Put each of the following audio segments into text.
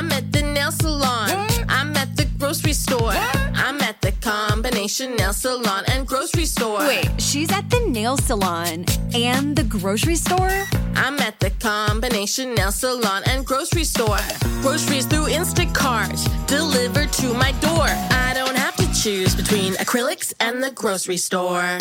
I'm at the nail salon. I'm at the grocery store. I'm at the combination nail salon and grocery store. Wait, she's at the nail salon and the grocery store? I'm at the combination nail salon and grocery store. Groceries through Instacart delivered to my door. I don't have to choose between acrylics and the grocery store.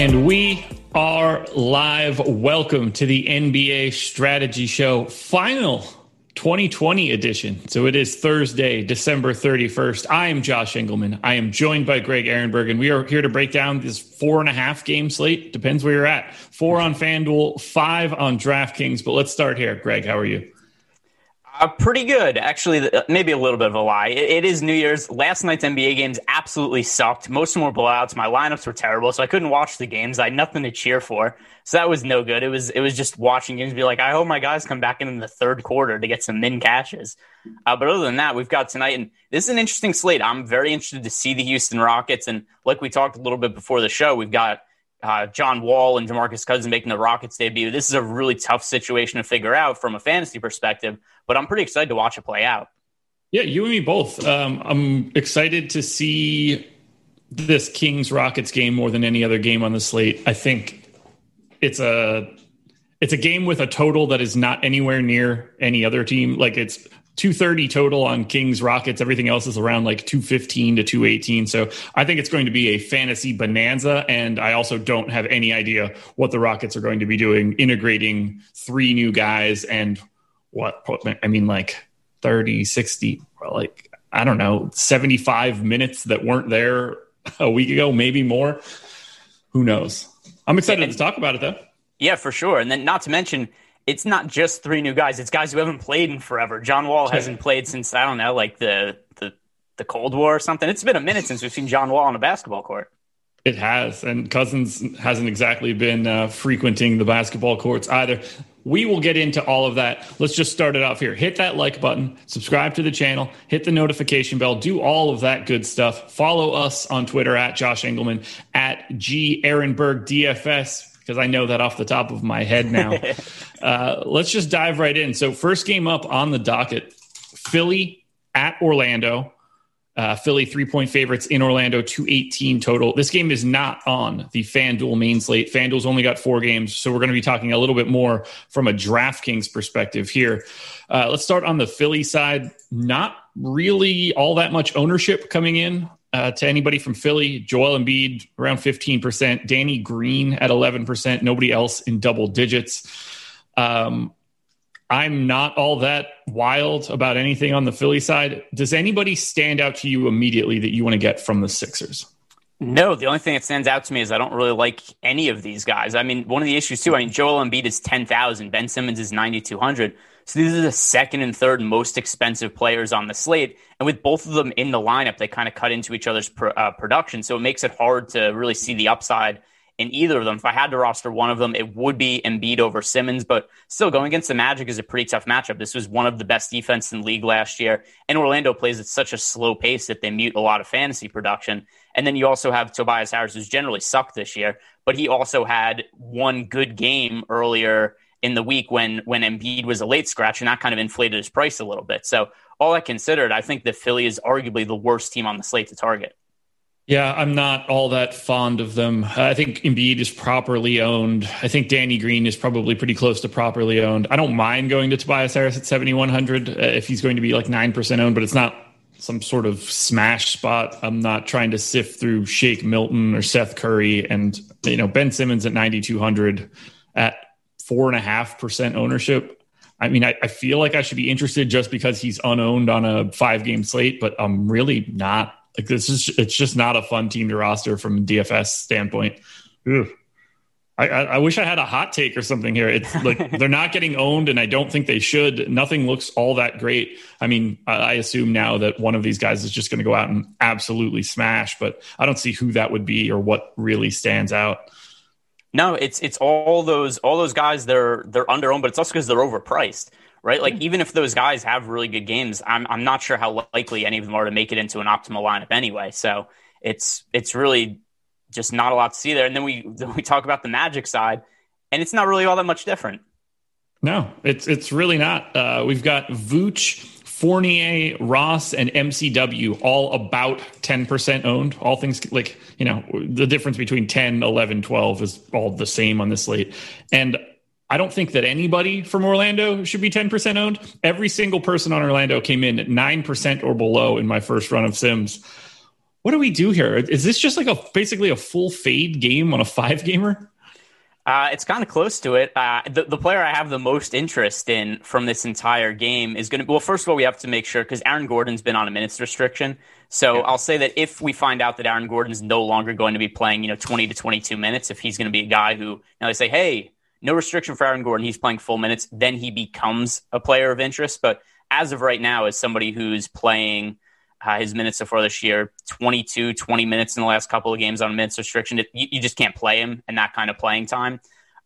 And we are live. Welcome to the NBA Strategy Show final 2020 edition. So it is Thursday, December 31st. I am Josh Engleman. I am joined by Greg Ehrenberg, and we are here to break down this four and a half game slate. Depends where you're at. Four on FanDuel, five on DraftKings. But let's start here. Greg, how are you? Uh, pretty good, actually. Maybe a little bit of a lie. It, it is New Year's. Last night's NBA games absolutely sucked. Most of them were blowouts. My lineups were terrible, so I couldn't watch the games. I had nothing to cheer for, so that was no good. It was it was just watching games. Be like, I hope my guys come back in, in the third quarter to get some min cashes. Uh, but other than that, we've got tonight, and this is an interesting slate. I'm very interested to see the Houston Rockets, and like we talked a little bit before the show, we've got uh, John Wall and Demarcus Cousins making the Rockets debut. This is a really tough situation to figure out from a fantasy perspective, but I'm pretty excited to watch it play out. Yeah, you and me both. Um, I'm excited to see this Kings Rockets game more than any other game on the slate. I think it's a it's a game with a total that is not anywhere near any other team. Like it's 230 total on Kings Rockets. Everything else is around like 215 to 218. So I think it's going to be a fantasy bonanza. And I also don't have any idea what the Rockets are going to be doing, integrating three new guys and what, I mean, like 30, 60, like, I don't know, 75 minutes that weren't there a week ago, maybe more. Who knows? I'm excited and, to talk about it though. Yeah, for sure. And then not to mention, it's not just three new guys. It's guys who haven't played in forever. John Wall hasn't played since I don't know, like the the the Cold War or something. It's been a minute since we've seen John Wall on a basketball court. It has, and Cousins hasn't exactly been uh, frequenting the basketball courts either. We will get into all of that. Let's just start it off here. Hit that like button, subscribe to the channel, hit the notification bell, do all of that good stuff. Follow us on Twitter at Josh Engleman, at G Ehrenberg DFS, because I know that off the top of my head now. uh, let's just dive right in. So, first game up on the docket Philly at Orlando. Uh, Philly three point favorites in Orlando, 218 total. This game is not on the FanDuel main slate. FanDuel's only got four games, so we're going to be talking a little bit more from a DraftKings perspective here. Uh, let's start on the Philly side. Not really all that much ownership coming in uh, to anybody from Philly. Joel Embiid around 15%, Danny Green at 11%, nobody else in double digits. Um, I'm not all that wild about anything on the Philly side. Does anybody stand out to you immediately that you want to get from the Sixers? No, the only thing that stands out to me is I don't really like any of these guys. I mean, one of the issues too. I mean, Joel Embiid is ten thousand, Ben Simmons is ninety two hundred. So these are the second and third most expensive players on the slate, and with both of them in the lineup, they kind of cut into each other's pr- uh, production. So it makes it hard to really see the upside in either of them. If I had to roster one of them, it would be Embiid over Simmons, but still going against the Magic is a pretty tough matchup. This was one of the best defense in the league last year, and Orlando plays at such a slow pace that they mute a lot of fantasy production. And then you also have Tobias Harris, who's generally sucked this year, but he also had one good game earlier in the week when when Embiid was a late scratch, and that kind of inflated his price a little bit. So all that considered, I think that Philly is arguably the worst team on the slate to target. Yeah, I'm not all that fond of them. I think Embiid is properly owned. I think Danny Green is probably pretty close to properly owned. I don't mind going to Tobias Harris at 7,100 uh, if he's going to be like 9% owned, but it's not some sort of smash spot. I'm not trying to sift through Shake Milton or Seth Curry and, you know, Ben Simmons at 9,200 at four and a half percent ownership. I mean, I, I feel like I should be interested just because he's unowned on a five game slate, but I'm really not like this is it's just not a fun team to roster from a DFS standpoint. I, I, I, wish I had a hot take or something here. It's like they're not getting owned, and I don't think they should. Nothing looks all that great. I mean, I assume now that one of these guys is just going to go out and absolutely smash, but I don't see who that would be or what really stands out. No, it's it's all those all those guys. They're they're under owned, but it's also because they're overpriced right? Like even if those guys have really good games, I'm I'm not sure how likely any of them are to make it into an optimal lineup anyway. So it's it's really just not a lot to see there. And then we then we talk about the Magic side, and it's not really all that much different. No, it's it's really not. Uh, we've got Vooch, Fournier, Ross, and MCW all about 10% owned. All things like, you know, the difference between 10, 11, 12 is all the same on this slate. And I don't think that anybody from Orlando should be 10% owned. Every single person on Orlando came in at 9% or below in my first run of Sims. What do we do here? Is this just like a basically a full fade game on a five gamer? Uh, it's kind of close to it. Uh, the, the player I have the most interest in from this entire game is going to. Well, first of all, we have to make sure because Aaron Gordon's been on a minutes restriction. So yeah. I'll say that if we find out that Aaron Gordon's no longer going to be playing, you know, 20 to 22 minutes, if he's going to be a guy who, now they say, hey, no restriction for Aaron Gordon. He's playing full minutes. Then he becomes a player of interest. But as of right now, as somebody who's playing uh, his minutes so far this year 22, 20 minutes in the last couple of games on minutes restriction, you, you, just can't play him in that kind of playing time.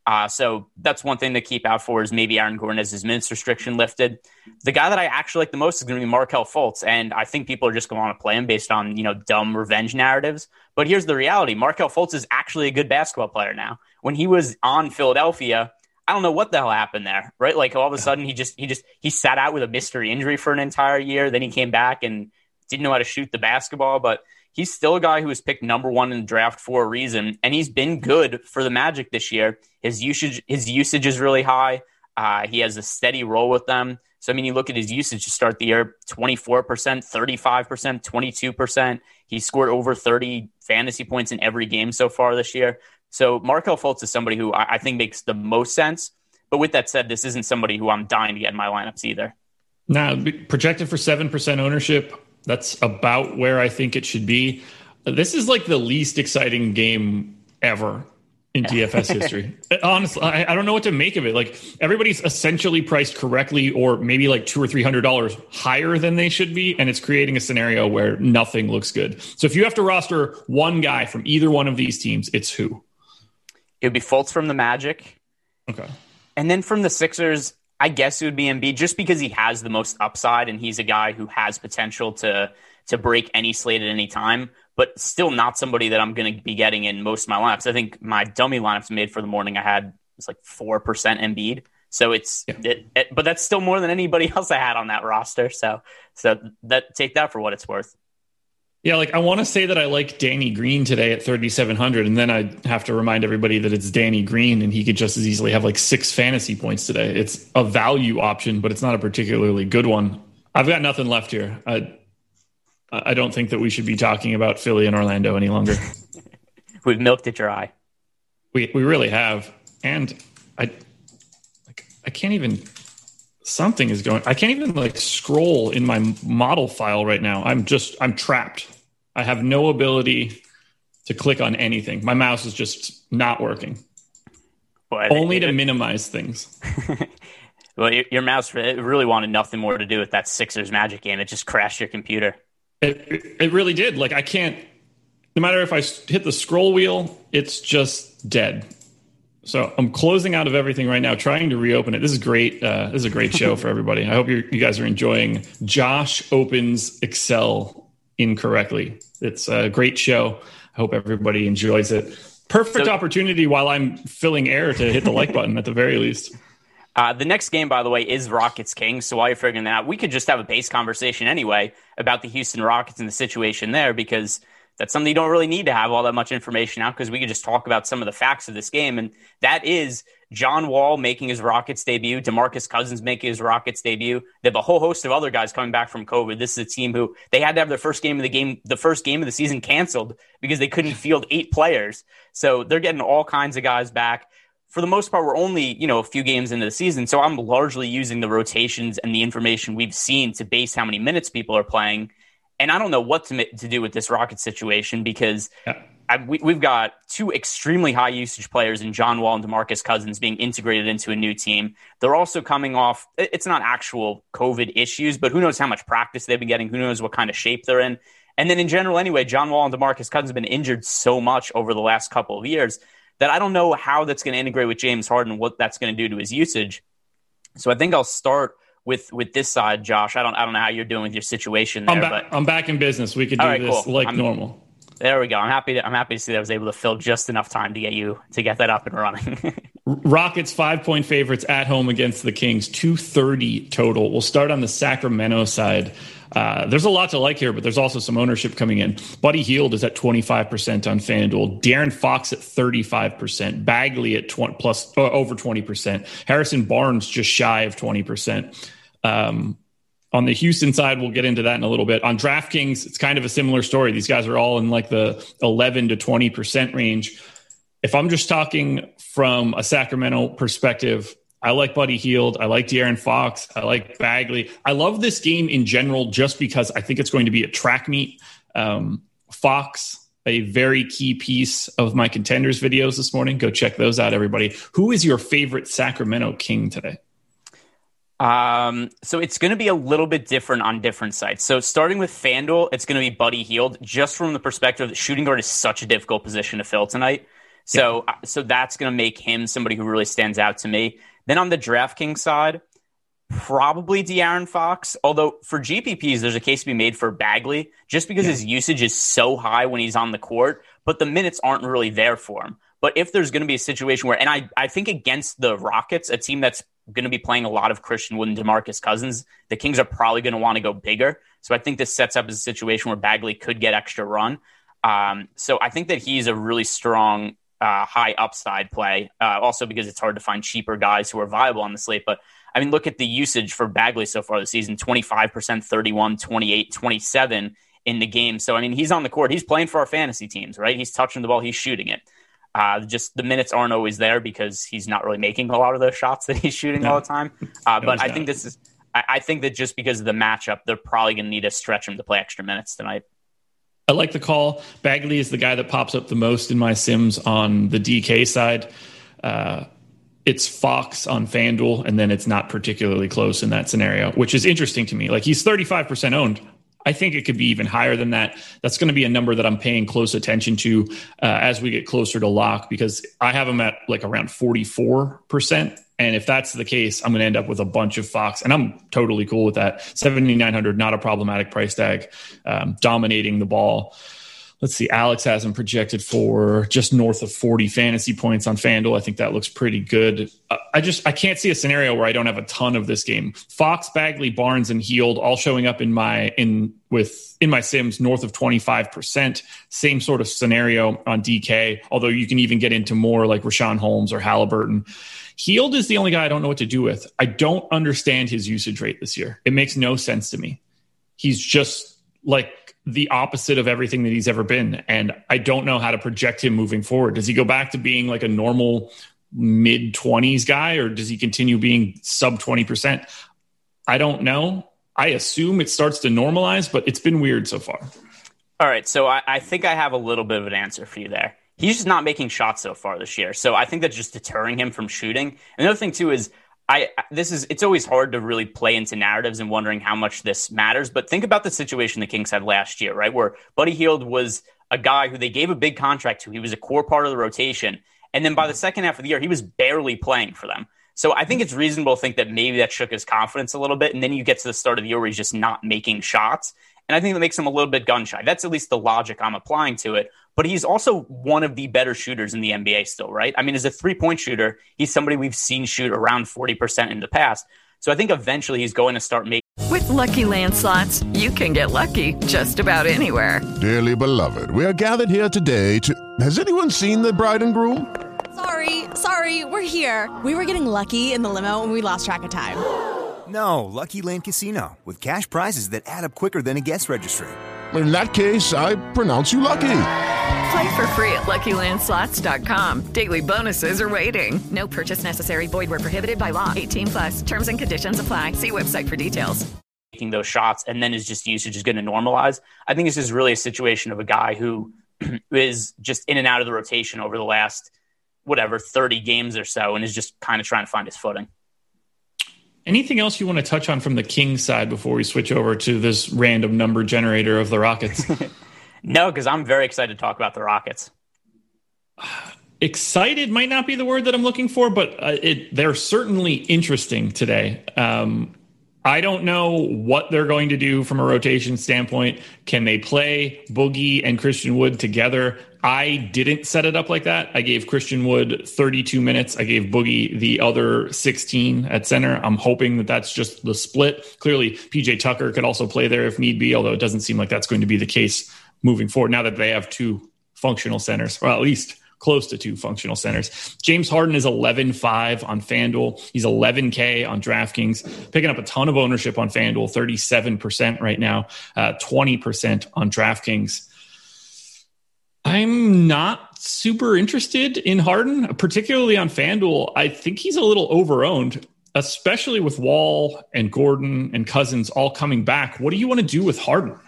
Uh, so that's one thing to keep out for is maybe Aaron Gordon has his minutes restriction lifted. The guy that I actually like the most is going to be Markelle Fultz, and I think people are just going to want to play him based on you know dumb revenge narratives. But here's the reality: Markelle Fultz is actually a good basketball player now. When he was on Philadelphia, I don't know what the hell happened there, right? Like all of a sudden he just he just he sat out with a mystery injury for an entire year. Then he came back and didn't know how to shoot the basketball, but he's still a guy who was picked number one in the draft for a reason, and he's been good for the Magic this year. His usage his usage is really high. Uh, he has a steady role with them. So I mean, you look at his usage to start the year: twenty four percent, thirty five percent, twenty two percent. He scored over thirty fantasy points in every game so far this year. So Markelle Fultz is somebody who I, I think makes the most sense. But with that said, this isn't somebody who I'm dying to get in my lineups either. Now, projected for 7% ownership, that's about where I think it should be. This is like the least exciting game ever in DFS history. Uh, honestly, I, I, don't know what to make of it. Like everybody's essentially priced correctly, or maybe like two or three hundred dollars higher than they should be, and it's creating a scenario where nothing looks good. So if you have to roster one guy from either one of these teams, it's who? It would be Fultz from the Magic. Okay. And then from the Sixers, I guess it would be Embiid just because he has the most upside and he's a guy who has potential to to break any slate at any time, but still not somebody that I'm going to be getting in most of my lineups. I think my dummy lineups made for the morning I had was like 4% Embiid. So it's yeah. it, it, but that's still more than anybody else I had on that roster. So so that take that for what it's worth. Yeah, like I want to say that I like Danny Green today at 3,700, and then I have to remind everybody that it's Danny Green, and he could just as easily have like six fantasy points today. It's a value option, but it's not a particularly good one. I've got nothing left here. I I don't think that we should be talking about Philly and Orlando any longer. We've milked it dry. We we really have, and I like I can't even something is going i can't even like scroll in my model file right now i'm just i'm trapped I have no ability to click on anything. My mouse is just not working. But Only to minimize things. well, your, your mouse it really wanted nothing more to do with that Sixers Magic game. It just crashed your computer. It, it really did. Like I can't. No matter if I hit the scroll wheel, it's just dead. So I'm closing out of everything right now, trying to reopen it. This is great. Uh, this is a great show for everybody. I hope you're, you guys are enjoying. Josh opens Excel incorrectly. It's a great show. I hope everybody enjoys it. Perfect So- opportunity while I'm filling air to hit the like button at the very least. Uh, the next game, by the way, is Rockets Kings. So while you're figuring that out, we could just have a base conversation anyway about the Houston Rockets and the situation there because that's something you don't really need to have all that much information out because we could just talk about some of the facts of this game. And that is John Wall making his Rockets debut, Demarcus Cousins making his Rockets debut. They have a whole host of other guys coming back from COVID. This is a team who they had to have their first game of the game, the first game of the season canceled because they couldn't field eight players. So they're getting all kinds of guys back for the most part, we're only, you know, a few games into the season. So I'm largely using the rotations and the information we've seen to base how many minutes people are playing. And I don't know what to, to do with this Rocket situation because Yeah. I, we, we've got two extremely high usage players in John Wall and Demarcus Cousins being integrated into a new team. They're also coming off, it's not actual COVID issues, but who knows how much practice they've been getting? Who knows what kind of shape they're in? And then in general, anyway, John Wall and Demarcus Cousins have been injured so much over the last couple of years that I don't know how that's going to integrate with James Harden, what that's going to do to his usage. So I think I'll start with with this side, Josh. I don't I don't know how you're doing with your situation there, I'm back. but I'm back in business. We could do right, this cool. like I'm- normal. there we go. I'm happy to I'm happy to see that I was able to fill just enough time to get you to get that up and running. Rockets five point favorites at home against the Kings, 230 total. We'll start on the Sacramento side. Uh, there's a lot to like here, but there's also some ownership coming in. Buddy Hield is at 25% on FanDuel. De'Aaron Fox at 35%. Bagley at 20 plus uh, over 20%. Harrison Barnes just shy of 20%. Um, on the Houston side, we'll get into that in a little bit. On DraftKings, it's kind of a similar story. These guys are all in like the 11 to 20% range. If I'm just talking from a Sacramento perspective, I like Buddy Hield. I like De'Aaron Fox. I like Bagley. I love this game in general just because I think it's going to be a track meet. Um, Fox, a very key piece of my contenders videos this morning. Go check those out, everybody. Who is your favorite Sacramento King today? Um, so it's going to be a little bit different on different sites. So starting with FanDuel, it's going to be Buddy Hield, just from the perspective that shooting guard is such a difficult position to fill tonight. So, uh, so that's going to make him somebody who really stands out to me. Then on the DraftKings side, probably De'Aaron Fox. Although for GPPs, there's a case to be made for Bagley, just because his usage is so high when he's on the court, but the minutes aren't really there for him. But if there's going to be a situation where, and I, I think against the Rockets, a team that's going to be playing a lot of Christian Wood and Demarcus Cousins, the Kings are probably going to want to go bigger. So I think this sets up as a situation where Bagley could get extra run. Um, so I think that he's a really strong, uh, high upside play. Uh, also because it's hard to find cheaper guys who are viable on the slate. But I mean, look at the usage for Bagley so far this season 25%, 31, 28, 27 in the game. So, I mean, he's on the court. He's playing for our fantasy teams, right? He's touching the ball, he's shooting it. Uh, just the minutes aren't always there because he's not really making a lot of those shots that he's shooting all the time. Uh, but I not. think this is, I, I think that just because of the matchup, they're probably going to need to stretch him to play extra minutes tonight. I like the call. Bagley is the guy that pops up the most in my Sims on the DK side. Uh, it's Fox on FanDuel, and then it's not particularly close in that scenario, which is interesting to me. Like he's 35% owned. I think it could be even higher than that. That's going to be a number that I'm paying close attention to uh, as we get closer to lock because I have him at like around 44%. And if that's the case, I'm going to end up with a bunch of Fox, and I'm totally cool with that. 7,900, not a problematic price tag, um, dominating the ball. Let's see. Alex has him projected for just north of 40 fantasy points on FanDuel. I think that looks pretty good. Uh, I just I can't see a scenario where I don't have a ton of this game. Fox, Bagley, Barnes, and Hield all showing up in my in with in my Sims north of 25%. Same sort of scenario on DK, although you can even get into more like Richaun Holmes or Halliburton. Hield is the only guy I don't know what to do with. I don't understand his usage rate this year. It makes no sense to me. He's just like the opposite of everything that he's ever been. And I don't know how to project him moving forward. Does he go back to being like a normal mid 20s guy or does he continue being sub 20%? I don't know. I assume it starts to normalize, but it's been weird so far. All All right, so I, I think I have a little bit of an answer for you there. He's just not making shots so far this year, so I think that's just deterring him from shooting. Another thing too is I this is it's always hard to really play into narratives and wondering how much this matters. But think about the situation the Kings had last year, right? Where Buddy Hield was a guy who they gave a big contract to. He was a core part of the rotation. And then by the second half of the year, he was barely playing for them. So I think it's reasonable to think that maybe that shook his confidence a little bit. And then you get to the start of the year where he's just not making shots. And I think that makes him a little bit gun shy. That's at least the logic I'm applying to it. But he's also one of the better shooters in the NBA still, right? I mean, as a three point shooter, he's somebody we've seen shoot around 40% in the past. So I think eventually he's going to start making. With lucky landslots, you can get lucky just about anywhere. Dearly beloved, we are gathered here today to. Has anyone seen the bride and groom? Sorry, sorry, we're here. We were getting lucky in the limo and we lost track of time. No, Lucky Land Casino, with cash prizes that add up quicker than a guest registry. In that case, I pronounce you lucky. Play for free at LuckyLandSlots.com. Daily bonuses are waiting. No purchase necessary. Void where prohibited by law. 18 plus. Terms and conditions apply. See website for details. Taking those shots and then his just usage is going to normalize. I think this is really a situation of a guy who is just in and out of the rotation over the last whatever 30 games or so and is just kind of trying to find his footing. Anything else you want to touch on from the King side before we switch over to this random number generator of the Rockets? no, because I'm very excited to talk about the Rockets. Excited might not be the word that I'm looking for, but uh, it, they're certainly interesting today. Um, I don't know what they're going to do from a rotation standpoint. Can they play Boogie and Christian Wood together? I didn't set it up like that. I gave Christian Wood 32 minutes. I gave Boogie the other 16 at center. I'm hoping that that's just the split. Clearly, PJ Tucker could also play there if need be, although it doesn't seem like that's going to be the case moving forward now that they have two functional centers, or at least close to two functional centers. James Harden is 11 5 on FanDuel. He's 11K on DraftKings, picking up a ton of ownership on FanDuel, 37% right now, uh, 20% on DraftKings. I'm not super interested in Harden, particularly on FanDuel. I think he's a little overowned, especially with Wall and Gordon and Cousins all coming back. What do you want to do with Harden?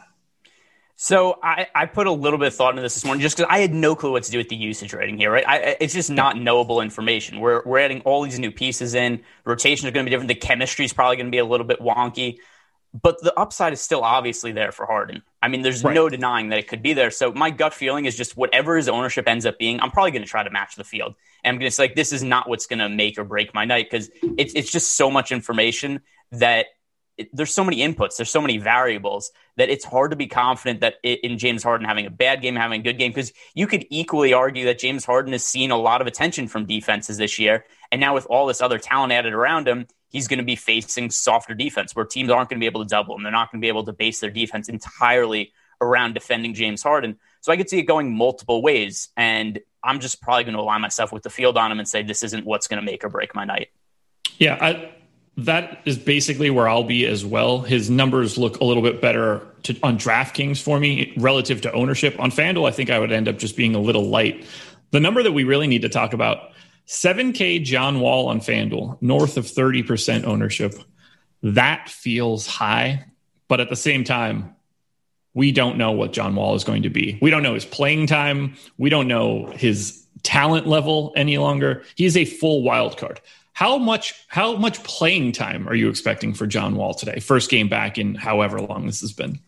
So I, I put a little bit of thought into this this morning just because I had no clue what to do with the usage rating here, right? I, it's just not knowable information. We're, we're adding all these new pieces in. Rotations are going to be different. The chemistry is probably going to be a little bit wonky but the upside is still obviously there for Harden. I mean, there's right. no denying that it could be there. So my gut feeling is just whatever his ownership ends up being, I'm probably going to try to match the field. And I'm going to say, like, this is not what's going to make or break my night because it's it's just so much information that it, there's so many inputs, there's so many variables that it's hard to be confident that it, in James Harden having a bad game, having a good game, because you could equally argue that James Harden has seen a lot of attention from defenses this year, and now with all this other talent added around him, he's going to be facing softer defense where teams aren't going to be able to double him. They're not going to be able to base their defense entirely around defending James Harden. So I could see it going multiple ways. And I'm just probably going to align myself with the field on him and say, this isn't what's going to make or break my night. Yeah. I, that is basically where I'll be as well. His numbers look a little bit better to, on DraftKings for me relative to ownership. On FanDuel, I think I would end up just being a little light. The number that we really need to talk about 7K John Wall on FanDuel, north of 30% ownership. That feels high, but at the same time, we don't know what John Wall is going to be. We don't know his playing time. We don't know his talent level any longer. He's a full wild card. How much how much playing time are you expecting for John Wall today? First game back in however long this has been.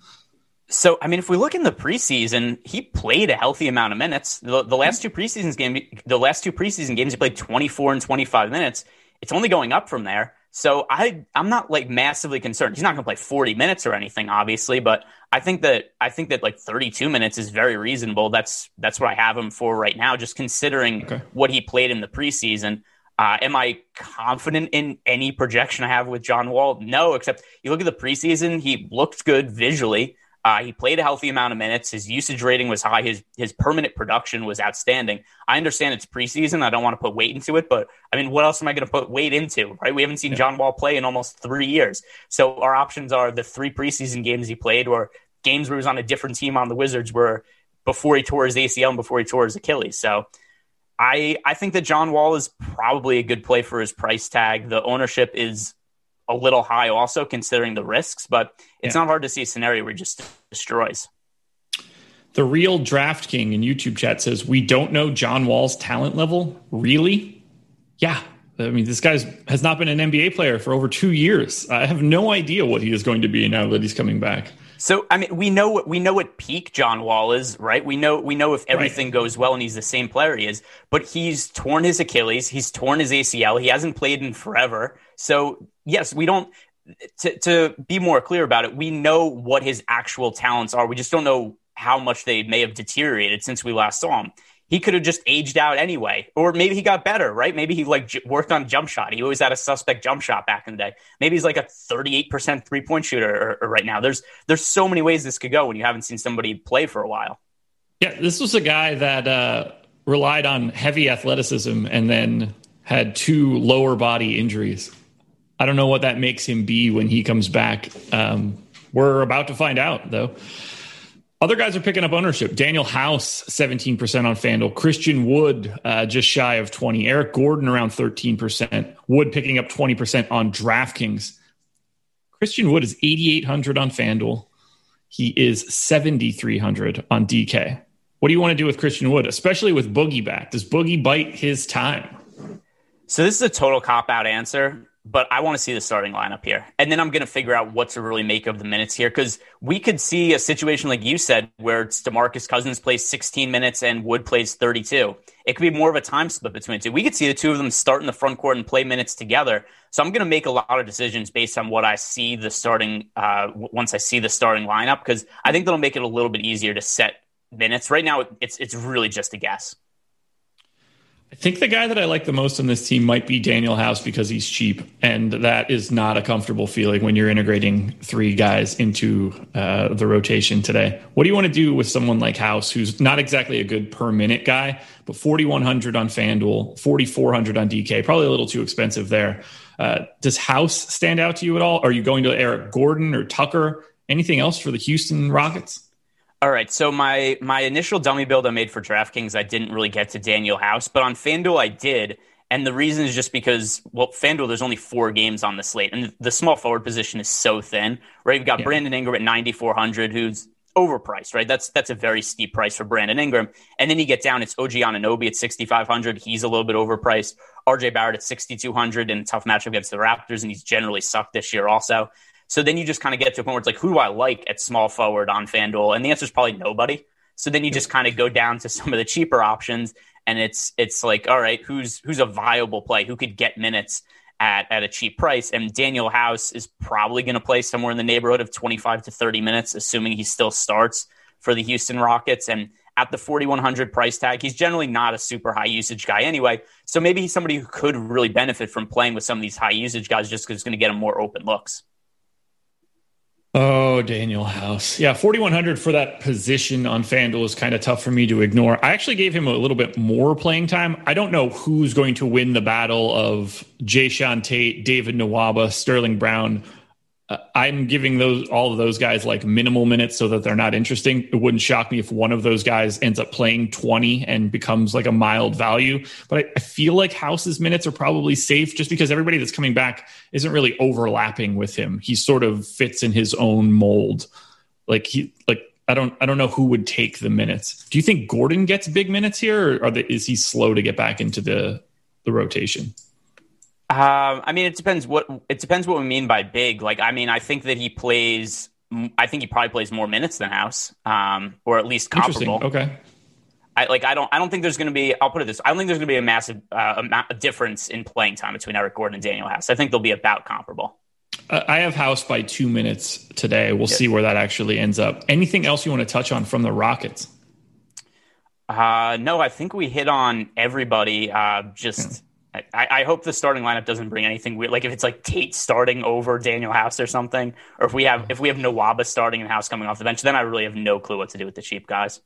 So, I mean, if we look in the preseason, he played a healthy amount of minutes. The, the last two preseason games, the last two preseason games, he played 24 and 25 minutes. It's only going up from there. So I, I'm not like massively concerned. He's not going to play 40 minutes or anything, obviously, but I think that I think that like 32 minutes is very reasonable. That's that's what I have him for right now. Just considering okay. what he played in the preseason. Uh, am I confident in any projection I have with John Wall? No, except you look at the preseason, he looked good visually. Uh, he played a healthy amount of minutes. His usage rating was high. His his permanent production was outstanding. I understand it's preseason. I don't want to put weight into it, but I mean, what else am I going to put weight into? Right? We haven't seen. John Wall play in almost three years. So our options are the three preseason games he played, or games where he was on a different team on the Wizards, where before he tore his ACL and before he tore his Achilles. So I I think that John Wall is probably a good play for his price tag. The ownership is a little high also considering the risks, but it's yeah. not hard to see a scenario where he just destroys. The real Draft King in YouTube chat says, We don't know John Wall's talent level. Really? Yeah. I mean, this guy has not been an NBA player for over two years. I have no idea what he is going to be now that he's coming back. So I mean, we know what we know what peak John Wall is, right? We know we know if everything right. goes well and he's the same player he is, but he's torn his Achilles, he's torn his ACL, he hasn't played in forever. So yes, we don't. To, to be more clear about it, we know what his actual talents are. We just don't know how much they may have deteriorated since we last saw him he could have just aged out anyway, or maybe he got better, right? Maybe he like j- worked on jump shot. He always had a suspect jump shot back in the day. Maybe he's like a 38% three point shooter or, or right now. There's there's so many ways this could go when you haven't seen somebody play for a while. Yeah, this was a guy that uh, relied on heavy athleticism and then had two lower body injuries. I don't know what that makes him be when he comes back. Um, we're about to find out, though. Other guys are picking up ownership. Danuel House, 17% on FanDuel. Christian Wood, uh, just shy of 20. Eric Gordon, around 13%. Wood picking up 20% on DraftKings. Christian Wood is 8,800 on FanDuel. He is 7,300 on DK. What do you want to do with Christian Wood, especially with Boogie back? Does Boogie bite his time? So this is a total cop out answer but I want to see the starting lineup here. And then I'm going to figure out what to really make of the minutes here because we could see a situation like you said where it's DeMarcus Cousins plays 16 minutes and Wood plays 32. It could be more of a time split between the two. We could see the two of them start in the front court and play minutes together. So I'm going to make a lot of decisions based on what I see the starting uh, once I see the starting lineup because I think that'll make it a little bit easier to set minutes. Right now, it's it's really just a guess. I think the guy that I like the most on this team might be Danuel House because he's cheap, and that is not a comfortable feeling when you're integrating three guys into uh, the rotation today. What do you want to do with someone like House, who's not exactly a good per minute guy, but 4,100 on FanDuel, 4,400 on DK, probably a little too expensive there. Uh, does House stand out to you at all? Are you going to Eric Gordon or Tucker? Anything else for the Houston Rockets? All right, so my my initial dummy build I made for DraftKings, I didn't really get to Danuel House, but on FanDuel I did, and the reason is just because well, FanDuel there's only four games on the slate, and the small forward position is so thin. Right, you've got yeah. Brandon Ingram at 9400, who's overpriced. Right, that's that's a very steep price for Brandon Ingram, and then you get down, it's OG Anunoby at 6500. He's a little bit overpriced. RJ Barrett at 6200 in a tough matchup against the Raptors, and he's generally sucked this year also. So then you just kind of get to a point where it's like, who do I like at small forward on FanDuel? And the answer is probably nobody. So then you just kind of go down to some of the cheaper options, and it's it's like, all right, who's who's a viable play? Who could get minutes at at a cheap price? And Danuel House is probably going to play somewhere in the neighborhood of 25 to 30 minutes, assuming he still starts for the Houston Rockets. And at the 4100 price tag, he's generally not a super high usage guy anyway. So maybe he's somebody who could really benefit from playing with some of these high usage guys just because it's going to get him more open looks. Oh, Danuel House. Yeah, 4,100 for that position on FanDuel is kind of tough for me to ignore. I actually gave him a little bit more playing time. I don't know who's going to win the battle of Jae'Sean Tate, David Nwaba, Sterling Brown, uh, I'm giving those all of those guys like minimal minutes so that they're not interesting. It wouldn't shock me if one of those guys ends up playing 20 and becomes like a mild value. But I, I feel like House's minutes are probably safe just because everybody that's coming back isn't really overlapping with him. He sort of fits in his own mold. Like he like I don't I don't know who would take the minutes. Do you think Gordon gets big minutes here, or they, is he slow to get back into the the rotation? Um, I mean, it depends what it depends what we mean by big. Like, I mean, I think that he plays. I think he probably plays more minutes than House, um, or at least comparable. Okay. I like. I don't. I don't think there's going to be. I'll put it this. I don't think there's going to be a massive uh, a, a, difference in playing time between Eric Gordon and Danuel House. I think they'll be about comparable. Uh, I have House by two minutes today. We'll see where that actually ends up. Anything else you want to touch on from the Rockets? Uh, no, I think we hit on everybody. Uh, just I, I, hope the starting lineup doesn't bring anything weird. Like if it's like Tate starting over Danuel House or something, or if we have if we have Nwaba starting and House coming off the bench, then I really have no clue what to do with the cheap guys.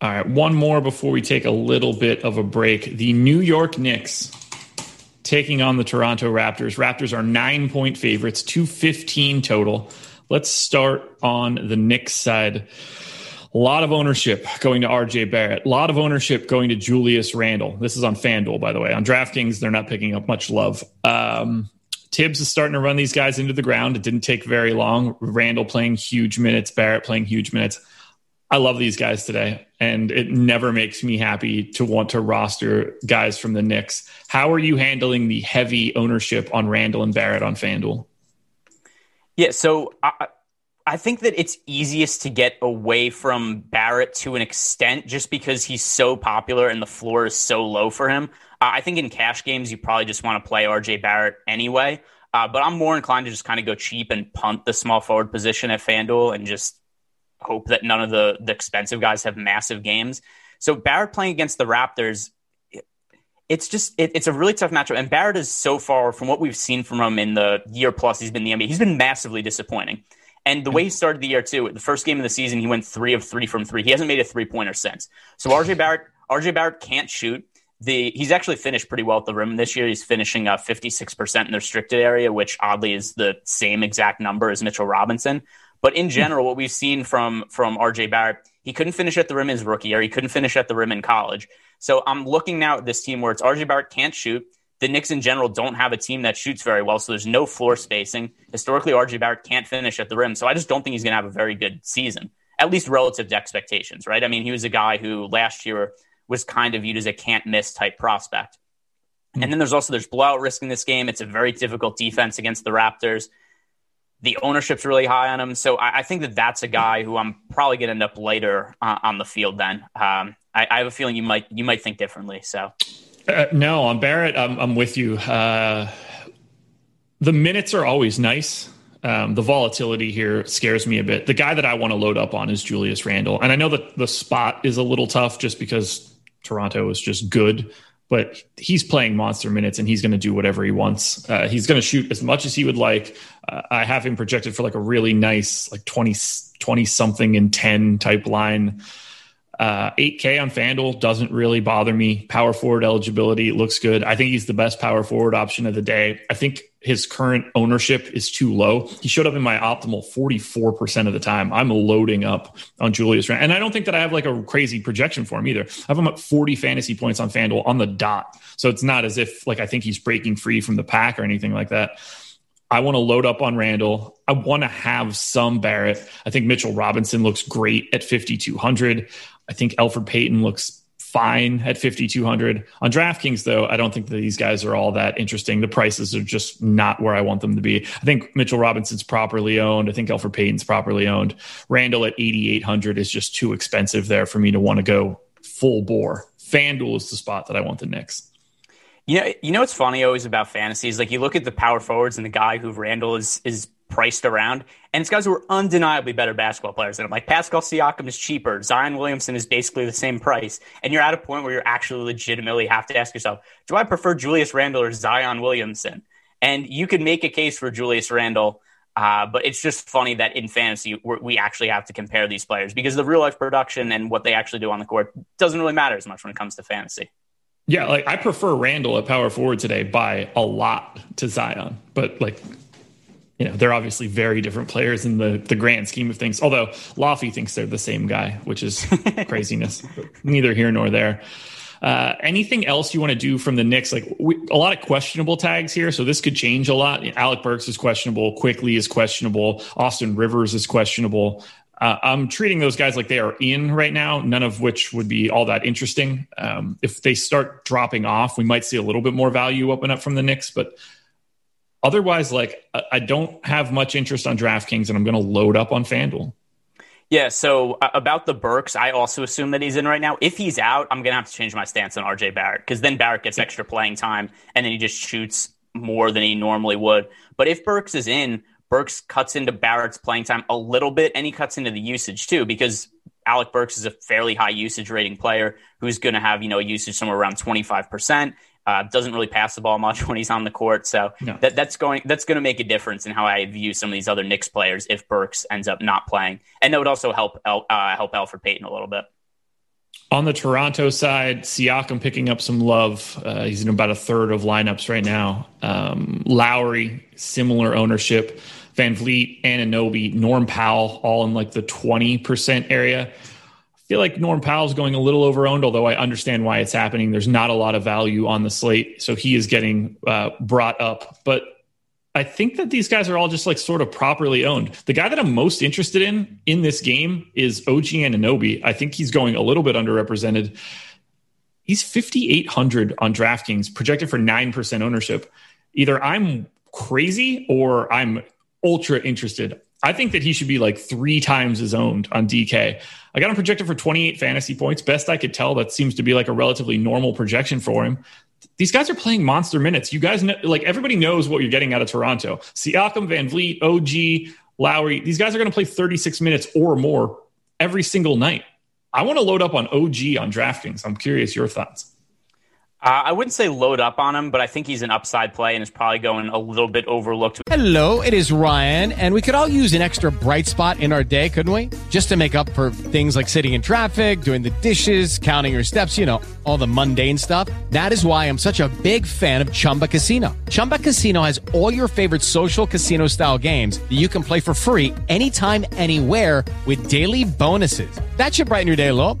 All right, one more before we take a little bit of a break. The New York Knicks taking on the Toronto Raptors. Raptors are nine point favorites, two fifteen total. Let's start on the Knicks side. A lot of ownership going to RJ Barrett. A lot of ownership going to Julius Randle. This is on FanDuel, by the way. On DraftKings, they're not picking up much love. Um, Thibs is starting to run these guys into the ground. It didn't take very long. Randle playing huge minutes, Barrett playing huge minutes. I love these guys today, and it never makes me happy to want to roster guys from the Knicks. How are you handling the heavy ownership on Randle and Barrett on FanDuel? Yeah, so I, I think that it's easiest to get away from Barrett to an extent just because he's so popular and the floor is so low for him. Uh, I think in cash games, you probably just want to play RJ Barrett anyway. Uh, but I'm more inclined to just kind of go cheap and punt the small forward position at FanDuel and just hope that none of the the expensive guys have massive games. So Barrett playing against the Raptors, it's just it, it's a really tough matchup. And Barrett is so far from what we've seen from him in the year plus he's been in the NBA. He's been massively disappointing. And the way he started the year too, the first game of the season, he went three of three from three. He hasn't made a three pointer since. So RJ Barrett, RJ Barrett can't shoot. The he's actually finished pretty well at the rim this year. He's finishing uh, 56% in the restricted area, which oddly is the same exact number as Mitchell Robinson. But in general, what we've seen from from RJ Barrett, he couldn't finish at the rim his rookie year. He couldn't finish at the rim in college. So I'm looking now at this team where it's RJ Barrett can't shoot. The Knicks in general don't have a team that shoots very well, so there's no floor spacing. Historically, RJ Barrett can't finish at the rim, so I just don't think he's going to have a very good season, at least relative to expectations, right? I mean, he was a guy who last year was kind of viewed as a can't miss type prospect. And then there's also there's blowout risk in this game. It's a very difficult defense against the Raptors. The ownership's really high on him, so I, I think that that's a guy who I'm probably going to end up later uh, on the field. Then um, I, I, have a feeling you might you might think differently. So uh, no, on Barrett, I'm, I'm with you. Uh, the minutes are always nice. Um, the volatility here scares me a bit. The guy that I want to load up on is Julius Randle, and I know that the spot is a little tough just because Toronto is just good but he's playing monster minutes and he's going to do whatever he wants. Uh, he's going to shoot as much as he would like. Uh, I have him projected for like a really nice, like 20, 20 something and 10 type line. Uh, 8K on FanDuel doesn't really bother me. Power forward eligibility looks good. I think he's the best power forward option of the day. I think his current ownership is too low. He showed up in my optimal 44% of the time. I'm loading up on Julius Randle. And I don't think that I have like a crazy projection for him either. I have him at 40 fantasy points on FanDuel on the dot. So it's not as if like I think he's breaking free from the pack or anything like that. I want to load up on Randle. I want to have some Barrett. I think Mitchell Robinson looks great at 5,200. I think Elfrid Payton looks fine at 5200 on draftkings though i don't think that these guys are all that interesting. The prices are just not where i want them to be. I think mitchell robinson's properly owned. I think elfrid payton's properly owned. Randle at 8800 is just too expensive there for me to want to go full bore. Fanduel is the spot that i want the Knicks. you know you know what's funny always about fantasy is like you look at the power forwards and the guy who Randle is is priced around. And it's guys who are undeniably better basketball players than him. Like Pascal Siakam is cheaper. Zion Williamson is basically the same price. And you're at a point where you're actually legitimately have to ask yourself, do I prefer Julius Randle or Zion Williamson? And you can make a case for Julius Randle. Uh, but it's just funny that in fantasy we actually have to compare these players because the real life production and what they actually do on the court doesn't really matter as much when it comes to fantasy. Yeah, like I prefer Randle at power forward today by a lot to Zion, but like you know, they're obviously very different players in the, the grand scheme of things. Although Laffy thinks they're the same guy, which is craziness. Neither here nor there. Uh, anything else you want to do from the Knicks? Like we, a lot of questionable tags here, so this could change a lot. Alec Burks is questionable. Quickley is questionable. Austin Rivers is questionable. Uh, I'm treating those guys like they are in right now, none of which would be all that interesting. Um, if they start dropping off, we might see a little bit more value open up from the Knicks, but otherwise, like I don't have much interest on DraftKings, and I'm going to load up on FanDuel. Yeah, so uh, about the Burks, I also assume that he's in right now. If he's out, I'm going to have to change my stance on RJ Barrett because then Barrett gets extra playing time and then he just shoots more than he normally would. But if Burks is in, Burks cuts into Barrett's playing time a little bit and he cuts into the usage too because Alec Burks is a fairly high usage rating player who's going to have, you know, usage somewhere around 25%. Uh, doesn't really pass the ball much when he's on the court, so no. that, that's going that's going to make a difference in how I view some of these other Knicks players if Burks ends up not playing, and that would also help uh, help Elfrid Payton a little bit. On the Toronto side, Siakam picking up some love. Uh, he's in about a third of lineups right now. Um, Lowry, similar ownership. Van VanVleet, Anunoby, Norm Powell, all in like the 20% area feel like Norm Powell's going a little overowned, although I understand why it's happening. There's not a lot of value on the slate, so he is getting uh, brought up. But I think that these guys are all just like sort of properly owned. The guy that I'm most interested in in this game is OG Anunoby. I think he's going a little bit underrepresented. He's 5,800 on DraftKings, projected for 9% ownership. Either I'm crazy or I'm ultra interested. I think that he should be like three times as owned on DK. I got him projected for 28 fantasy points. Best I could tell, that seems to be like a relatively normal projection for him these guys are playing monster minutes. You guys know, like everybody knows what you're getting out of Toronto. Siakam, Van Vleet, OG, Lowry, these guys are going to play 36 minutes or more every single night. I want to load up on OG on DraftKings. I'm curious your thoughts. Uh, I wouldn't say load up on him, but I think he's an upside play and is probably going a little bit overlooked. Hello, it is Ryan, and we could all use an extra bright spot in our day, couldn't we? Just to make up for things like sitting in traffic, doing the dishes, counting your steps, you know, all the mundane stuff. That is why I'm such a big fan of Chumba Casino. Chumba Casino has all your favorite social casino style games that you can play for free anytime, anywhere with daily bonuses. That should brighten your day a little.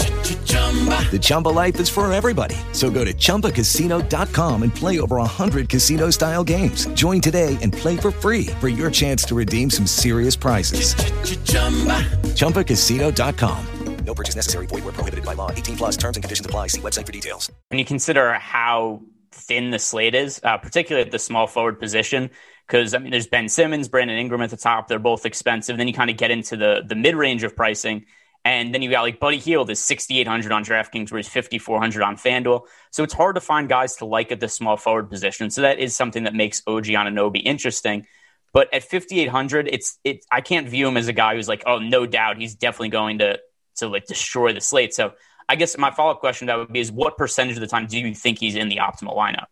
The Chumba life is for everybody. So go to ChumbaCasino.com and play over 100 casino style games. Join today and play for free for your chance to redeem some serious prizes. ChumbaCasino.com. No purchase necessary. Void where prohibited by law. 18 plus terms and conditions apply. See website for details. When you consider how thin the slate is, uh, particularly at the small forward position, because I mean, there's Ben Simmons, Brandon Ingram at the top. They're both expensive. Then you kind of get into the the mid range of pricing. And then you got like Buddy Hield is 6,800 on DraftKings, where he's 5,400 on FanDuel. So it's hard to find guys to like at the small forward position. So that is something that makes OG Anunoby interesting. But at 5,800, it's it. I can't view him as a guy who's like, oh, no doubt, he's definitely going to to like destroy the slate. So I guess my follow up question that would be is what percentage of the time do you think he's in the optimal lineup?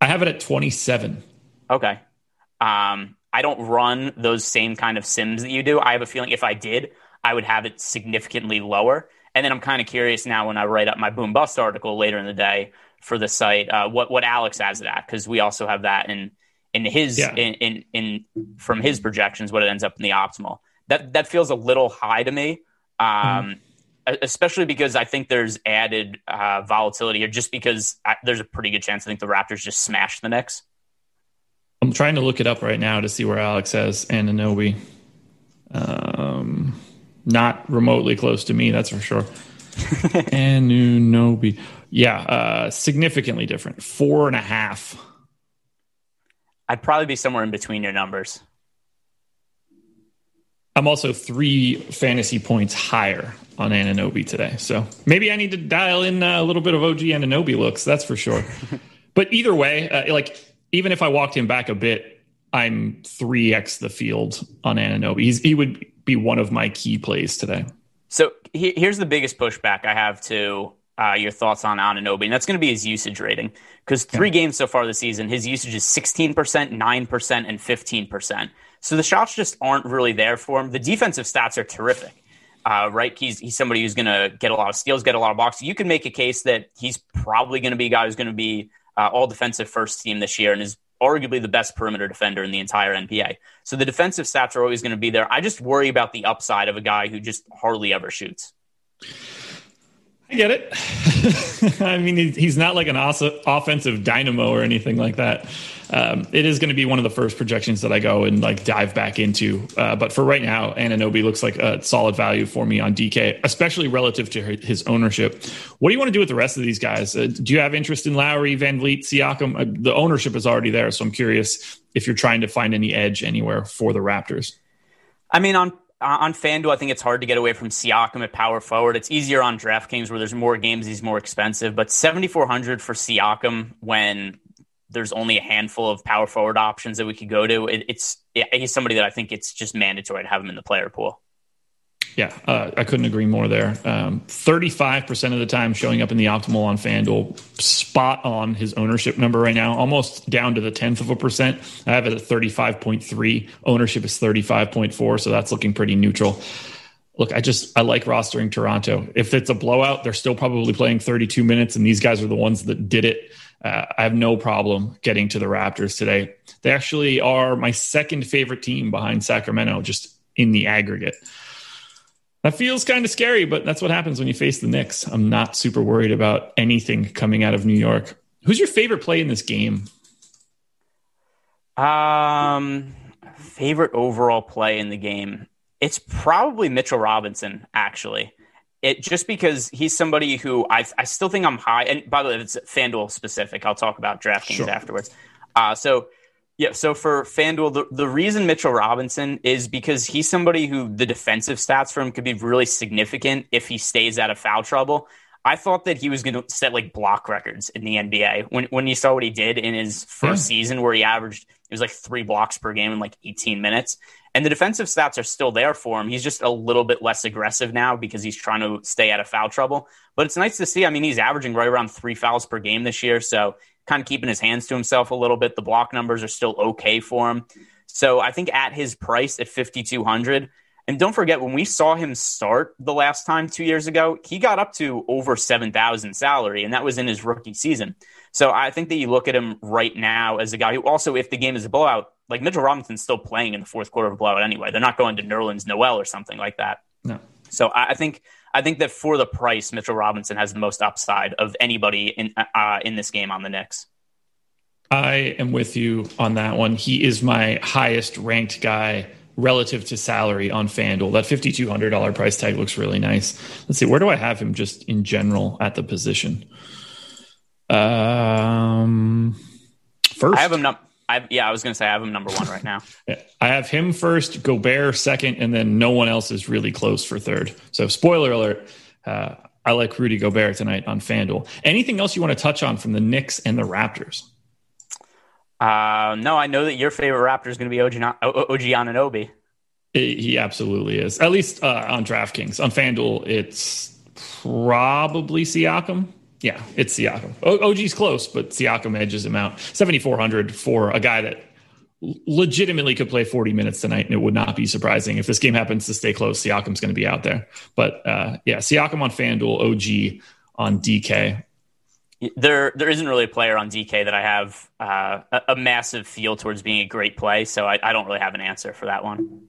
I have it at 27. Okay. Um, I don't run those same kind of sims that you do. I have a feeling if I did, I would have it significantly lower. And then I'm kind of curious now when I write up my boom bust article later in the day for the site, uh, what what Alex has it at because we also have that in in his yeah. in, in in from his projections what it ends up in the optimal. That that feels a little high to me, um, mm-hmm. especially because I think there's added uh, volatility here. Just because I, there's a pretty good chance I think the Raptors just smash the Knicks. I'm trying to look it up right now to see where Alex has Anunoby. Um, not remotely close to me, that's for sure. Anunoby. Yeah, uh, significantly different. Four and a half. I'd probably be somewhere in between your numbers. I'm also three fantasy points higher on Anunoby today. So maybe I need to dial in a little bit of OG Anunoby looks, that's for sure. but either way, uh, like even if I walked him back a bit, I'm 3x the field on Anunoby. He's, he would be one of my key plays today. So he, here's the biggest pushback I have to uh, your thoughts on Anunoby, and that's going to be his usage rating. Because three yeah. games so far this season, his usage is 16%, 9%, and 15%. So the shots just aren't really there for him. The defensive stats are terrific. Uh, right? He's he's somebody who's going to get a lot of steals, get a lot of blocks. You can make a case that he's probably going to be a guy who's going to be uh, all defensive first team this year and is arguably the best perimeter defender in the entire NBA. So the defensive stats are always going to be there. I just worry about the upside of a guy who just hardly ever shoots. I get it. I mean, he's not like an offensive dynamo or anything like that. Um, it is going to be one of the first projections that I go and like dive back into. Uh, but for right now, Anunoby looks like a solid value for me on DK, especially relative to his ownership. What do you want to do with the rest of these guys? Uh, do you have interest in Lowry, Van Vleet, Siakam? Uh, the ownership is already there, so I'm curious if you're trying to find any edge anywhere for the Raptors. I mean, on on FanDuel, I think it's hard to get away from Siakam at power forward. It's easier on DraftKings where there's more games, he's more expensive. But 7,400 for Siakam when there's only a handful of power forward options that we could go to. It, it's he's somebody that I think it's just mandatory to have him in the player pool. Yeah, uh, I couldn't agree more there. Um, 35% of the time showing up in the optimal on FanDuel, spot on his ownership number right now, almost down to the 10th of a percent. I have it at 35.3. Ownership is 35.4, so that's looking pretty neutral. look, I just I like rostering Toronto. If it's a blowout, they're still probably playing 32 minutes, and these guys are the ones that did it. Uh, I have no problem getting to the Raptors today. They actually are my second favorite team behind Sacramento, just in the aggregate. That feels kind of scary, but that's what happens when you face the Knicks. I'm not super worried about anything coming out of New York. Who's your favorite play in this game? Um, favorite overall play in the game. It's probably Mitchell Robinson, actually. It just because he's somebody who I I still think I'm high. And by the way, it's FanDuel specific. I'll talk about DraftKings sure. afterwards. Uh, so yeah, so for FanDuel, the, the reason Mitchell Robinson is because he's somebody who the defensive stats for him could be really significant if he stays out of foul trouble. I thought that he was going to set like block records in the NBA when when you saw what he did in his first yeah. season, where he averaged it was like three blocks per game in like 18 minutes. And the defensive stats are still there for him. He's just a little bit less aggressive now because he's trying to stay out of foul trouble. But it's nice to see. I mean, he's averaging right around three fouls per game this year. So kind of keeping his hands to himself a little bit. The block numbers are still okay for him. So I think at his price at 5,200, and don't forget, when we saw him start the last time two years ago, he got up to over 7,000 salary, and that was in his rookie season. So I think that you look at him right now as a guy who also, if the game is a blowout, like Mitchell Robinson's still playing in the fourth quarter of a blowout anyway. They're not going to Nerlens Noel or something like that. No. So I think I think that for the price, Mitchell Robinson has the most upside of anybody in uh, in this game on the Knicks. I am with you on that one. He is my highest ranked guy relative to salary on FanDuel. That $5,200 price tag looks really nice. Let's see, where do I have him just in general at the position? Um, first. I have him. Num- I, yeah, I was going to say I have him number one right now. yeah, I have him first, Gobert second, and then no one else is really close for third. So, spoiler alert, uh, I like Rudy Gobert tonight on FanDuel. Anything else you want to touch on from the Knicks and the Raptors? Uh, no, I know that your favorite Raptor is going to be OG, OG Anunoby. He absolutely is. At least uh, on DraftKings. On FanDuel, it's probably Siakam. Yeah, it's Siakam. OG's close, but Siakam edges him out. 7,400 for a guy that legitimately could play 40 minutes tonight, and it would not be surprising. If this game happens to stay close, Siakam's going to be out there. But uh, yeah, Siakam on FanDuel, OG on DK there there isn't really a player on DK that I have uh, a, a, massive feel towards being a great play, so I, I, don't really have an answer for that one.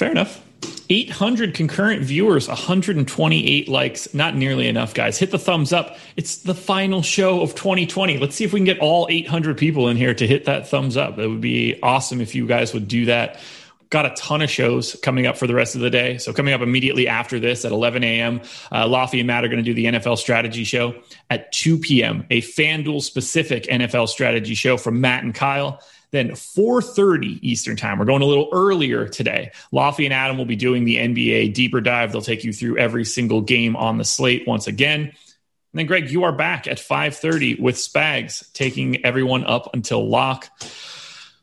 Fair enough. 800 concurrent viewers, 128 likes. Not nearly enough, guys. Hit the thumbs up. It's the final show of 2020. Let's see if we can get all 800 people in here to hit that thumbs up. That would be awesome if you guys would do that. Got a ton of shows coming up for the rest of the day. So, coming up immediately after this at 11 a.m., uh, and Matt are going to do the NFL strategy show at 2 p.m., a FanDuel specific NFL strategy show from Matt and Kyle. Then 4:30 Eastern Time. We're going a little earlier today. Laffy and Adam will be doing the NBA deeper dive. They'll take you through every single game on the slate once again. And then Greg, you are back at 5:30 with Spags taking everyone up until lock.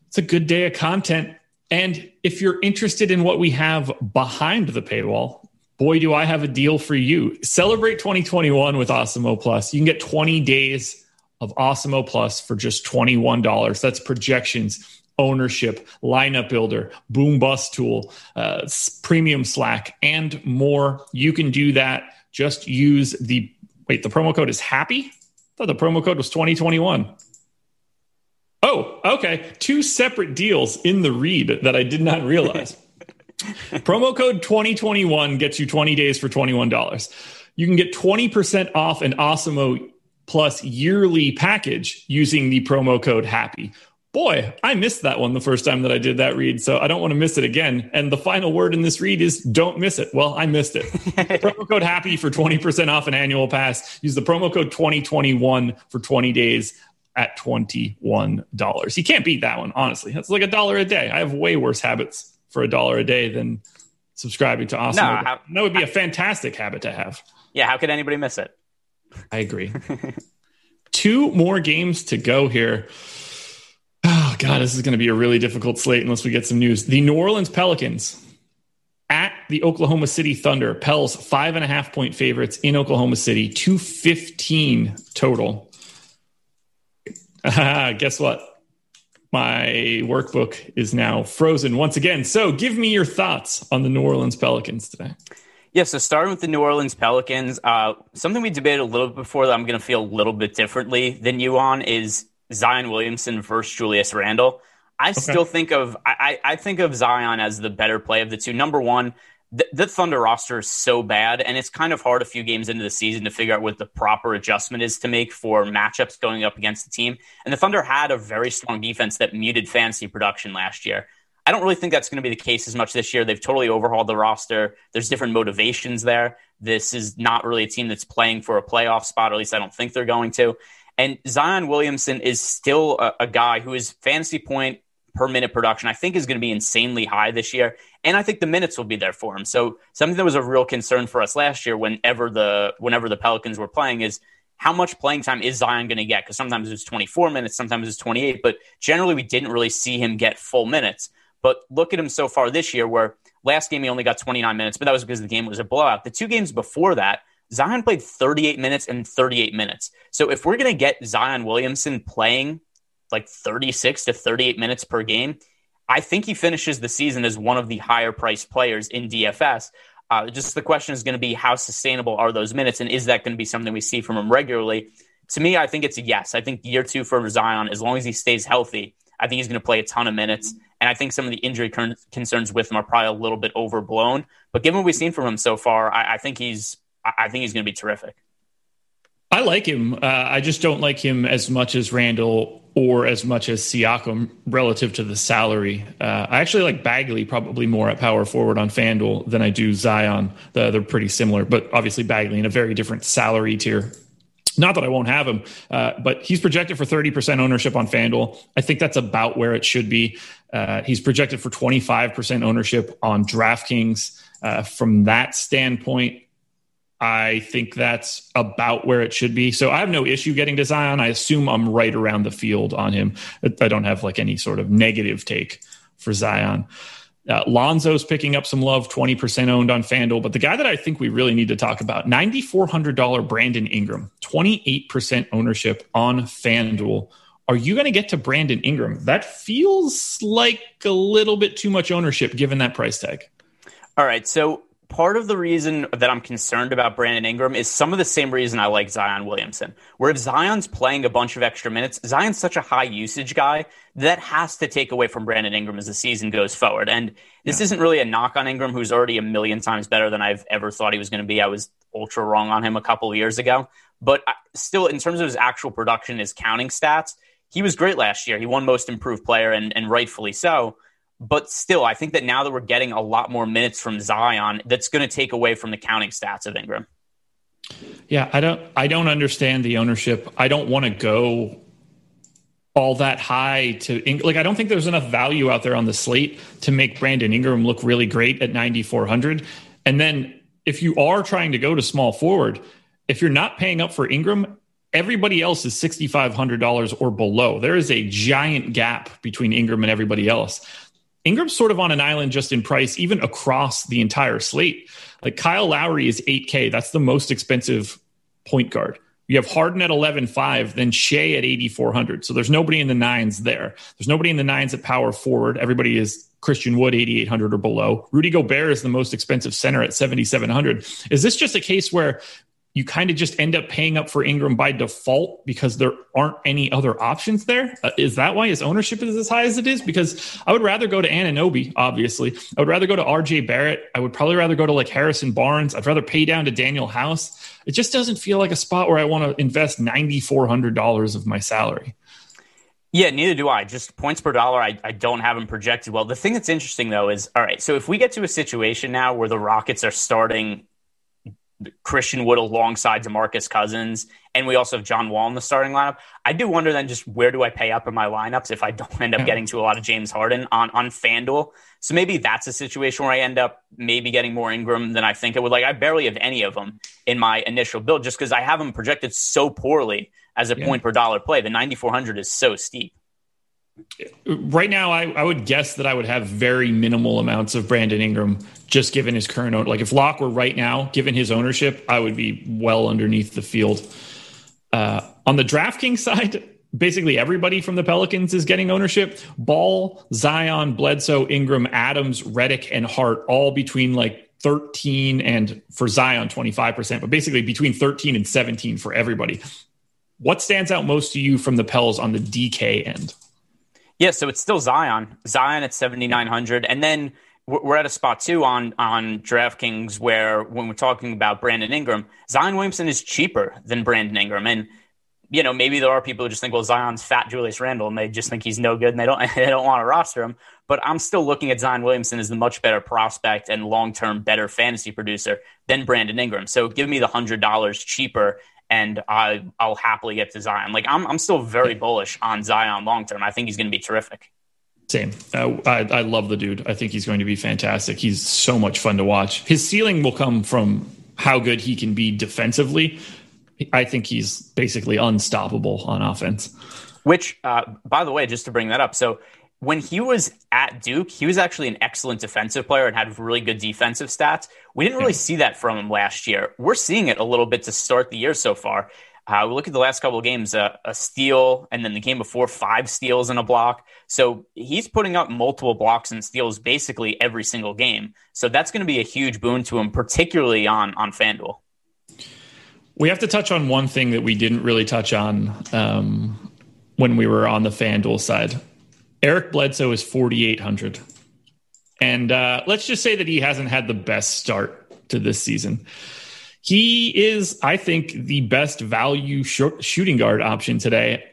It's a good day of content. And if you're interested in what we have behind the paywall, boy, do I have a deal for you. Celebrate 2021 with Awesemo Plus. You can get 20 days of Awesemo Plus for just $21. That's projections, ownership, lineup builder, boom bust tool, uh, premium Slack, and more. You can do that. Just use the wait, the promo code is happy. I thought the promo code was 2021. Oh, okay. Two separate deals in the read that I did not realize. Promo code 2021 gets you 20 days for $21. You can get 20% off an Awesemo Plus yearly package using the promo code HAPPY. Boy, I missed that one the first time that I did that read, so I don't want to miss it again. And the final word in this read is don't miss it. Well, I missed it. promo code HAPPY for 20% off an annual pass. Use the promo code 2021 for 20 days at $21. You can't beat that one, honestly. That's like a dollar a day. I have way worse habits for a dollar a day than subscribing to Awesemo. No, how, that would be a fantastic habit to have. Yeah, how could anybody miss it? I agree. Two more games to go here. Oh, God, this is going to be a really difficult slate unless we get some news. The New Orleans Pelicans at the Oklahoma City Thunder. Pels, five and a half point favorites in Oklahoma City, 215 total. Ah, guess what? My workbook is now frozen once again. So give me your thoughts on the New Orleans Pelicans today. Yeah, so starting with the New Orleans Pelicans, uh, something we debated a little bit before that I'm going to feel a little bit differently than you on is Zion Williamson versus Julius Randle. I okay. still think of I, I think of Zion as the better play of the two. Number one, the, the, Thunder roster is so bad, and it's kind of hard a few games into the season to figure out what the proper adjustment is to make for matchups going up against the team. And the Thunder had a very strong defense that muted fantasy production last year. I don't really think that's going to be the case as much this year. They've totally overhauled the roster. There's different motivations there. This is not really a team that's playing for a playoff spot, or at least I don't think they're going to. And Zion Williamson is still a, a guy who is fantasy point per minute production, I think is going to be insanely high this year. And I think the minutes will be there for him. So something that was a real concern for us last year whenever the whenever the Pelicans were playing is how much playing time is Zion going to get? Because sometimes it's 24 minutes, sometimes it's 28, but generally we didn't really see him get full minutes. But look at him so far this year, where last game he only got 29 minutes, but that was because the game was a blowout. The two games before that, Zion played 38 minutes and 38 minutes. So if we're going to get Zion Williamson playing like 36 to 38 minutes per game. I think he finishes the season as one of the higher priced players in DFS. Uh, just the question is going to be how sustainable are those minutes, and is that going to be something we see from him regularly? To me, I think it's a yes. I think year two for Zion, as long as he stays healthy, I think he's going to play a ton of minutes. And I think some of the injury con- concerns with him are probably a little bit overblown. But given what we've seen from him so far, I, I think he's I think he's going to be terrific. I like him. Uh, I just don't like him as much as Randle or as much as Siakam relative to the salary. Uh, I actually like Bagley probably more at power forward on FanDuel than I do Zion. The, they're pretty similar, but obviously Bagley in a very different salary tier. Not that I won't have him, uh, but he's projected for 30% ownership on FanDuel. I think that's about where it should be. Uh, he's projected for 25% ownership on DraftKings. Uh, from that standpoint, I think that's about where it should be. So I have no issue getting to Zion. I assume I'm right around the field on him. I don't have like any sort of negative take for Zion. Uh, Lonzo's picking up some love, 20% owned on FanDuel. But the guy that I think we really need to talk about, $9,400 Brandon Ingram, 28% ownership on FanDuel. Are you going to get to Brandon Ingram? That feels like a little bit too much ownership given that price tag. All right. So part of the reason that I'm concerned about Brandon Ingram is some of the same reason I like Zion Williamson. Where if Zion's playing a bunch of extra minutes, Zion's such a high usage guy that has to take away from Brandon Ingram as the season goes forward. And this yeah. isn't really a knock on Ingram, who's already a million times better than I've ever thought he was going to be. I was ultra wrong on him a couple of years ago. But still, in terms of his actual production, his counting stats, he was great last year. He won most improved player and, and rightfully so. But still, I think that now that we're getting a lot more minutes from Zion, that's going to take away from the counting stats of Ingram. Yeah, I don't I don't understand the ownership. I don't want to go all that high to like I don't think there's enough value out there on the slate to make Brandon Ingram look really great at 9400. And then if you are trying to go to small forward, if you're not paying up for Ingram, everybody else is $6500 or below. There is a giant gap between Ingram and everybody else. Ingram's sort of on an island just in price, even across the entire slate. Like Kyle Lowry is 8K. That's the most expensive point guard. You have Harden at 11.5, then Shai at 8,400. So there's nobody in the nines there. There's nobody in the nines at power forward. Everybody is Christian Wood 8,800 or below. Rudy Gobert is the most expensive center at 7,700. Is this just a case where you kind of just end up paying up for Ingram by default because there aren't any other options there. Uh, is that why his ownership is as high as it is? Because I would rather go to Anunoby, obviously. I would rather go to RJ Barrett. I would probably rather go to like Harrison Barnes. I'd rather pay down to Danuel House. It just doesn't feel like a spot where I want to invest $9,400 of my salary. Yeah, neither do I. Just points per dollar, I, I don't have them projected well. The thing that's interesting, though, is all right, so if we get to a situation now where the Rockets are starting Christian Wood alongside DeMarcus Cousins, and we also have John Wall in the starting lineup. I do wonder then just where do I pay up in my lineups if I don't end up hmm. getting to a lot of James Harden on on FanDuel. So maybe that's a situation where I end up maybe getting more Ingram than I think it would. Like I barely have any of them in my initial build just because I have them projected so poorly as a yeah. point per dollar play. The 9400 is so steep right now I, I would guess that I would have very minimal amounts of Brandon Ingram just given his current own like if lock were right now given his ownership I would be well underneath the field uh, on the DraftKings side basically everybody from the Pelicans is getting ownership Ball Zion Bledsoe Ingram Adams Redick and Hart all between like 13 and for Zion 25%, but basically between 13 and 17 for everybody. What stands out most to you from the Pels on the DK end? Yeah, so it's still Zion. Zion at 7,900. And then we're at a spot too on on DraftKings where when we're talking about Brandon Ingram, Zion Williamson is cheaper than Brandon Ingram, and you know maybe there are people who just think well Zion's fat Julius Randle and they just think he's no good and they don't they don't want to roster him. But I'm still looking at Zion Williamson as the much better prospect and long term better fantasy producer than Brandon Ingram. So give me the hundred dollars cheaper and I I'll happily get to Zion. Like I'm I'm still very bullish on Zion long term. I think he's going to be terrific. Same. Uh, I, I love the dude. I think he's going to be fantastic. He's so much fun to watch. His ceiling will come from how good he can be defensively. I think he's basically unstoppable on offense. Which, uh, by the way, just to bring that up, so when he was at Duke, he was actually an excellent defensive player and had really good defensive stats. We didn't really see that from him last year. We're seeing it a little bit to start the year so far. Uh, we look at the last couple of games, uh, a steal, and then the game before, five steals and a block. So he's putting up multiple blocks and steals basically every single game. So that's going to be a huge boon to him, particularly on on FanDuel. We have to touch on one thing that we didn't really touch on um, when we were on the FanDuel side. Eric Bledsoe is 4,800. And uh, let's just say that he hasn't had the best start to this season. He is, I think, the best value sh- shooting guard option today.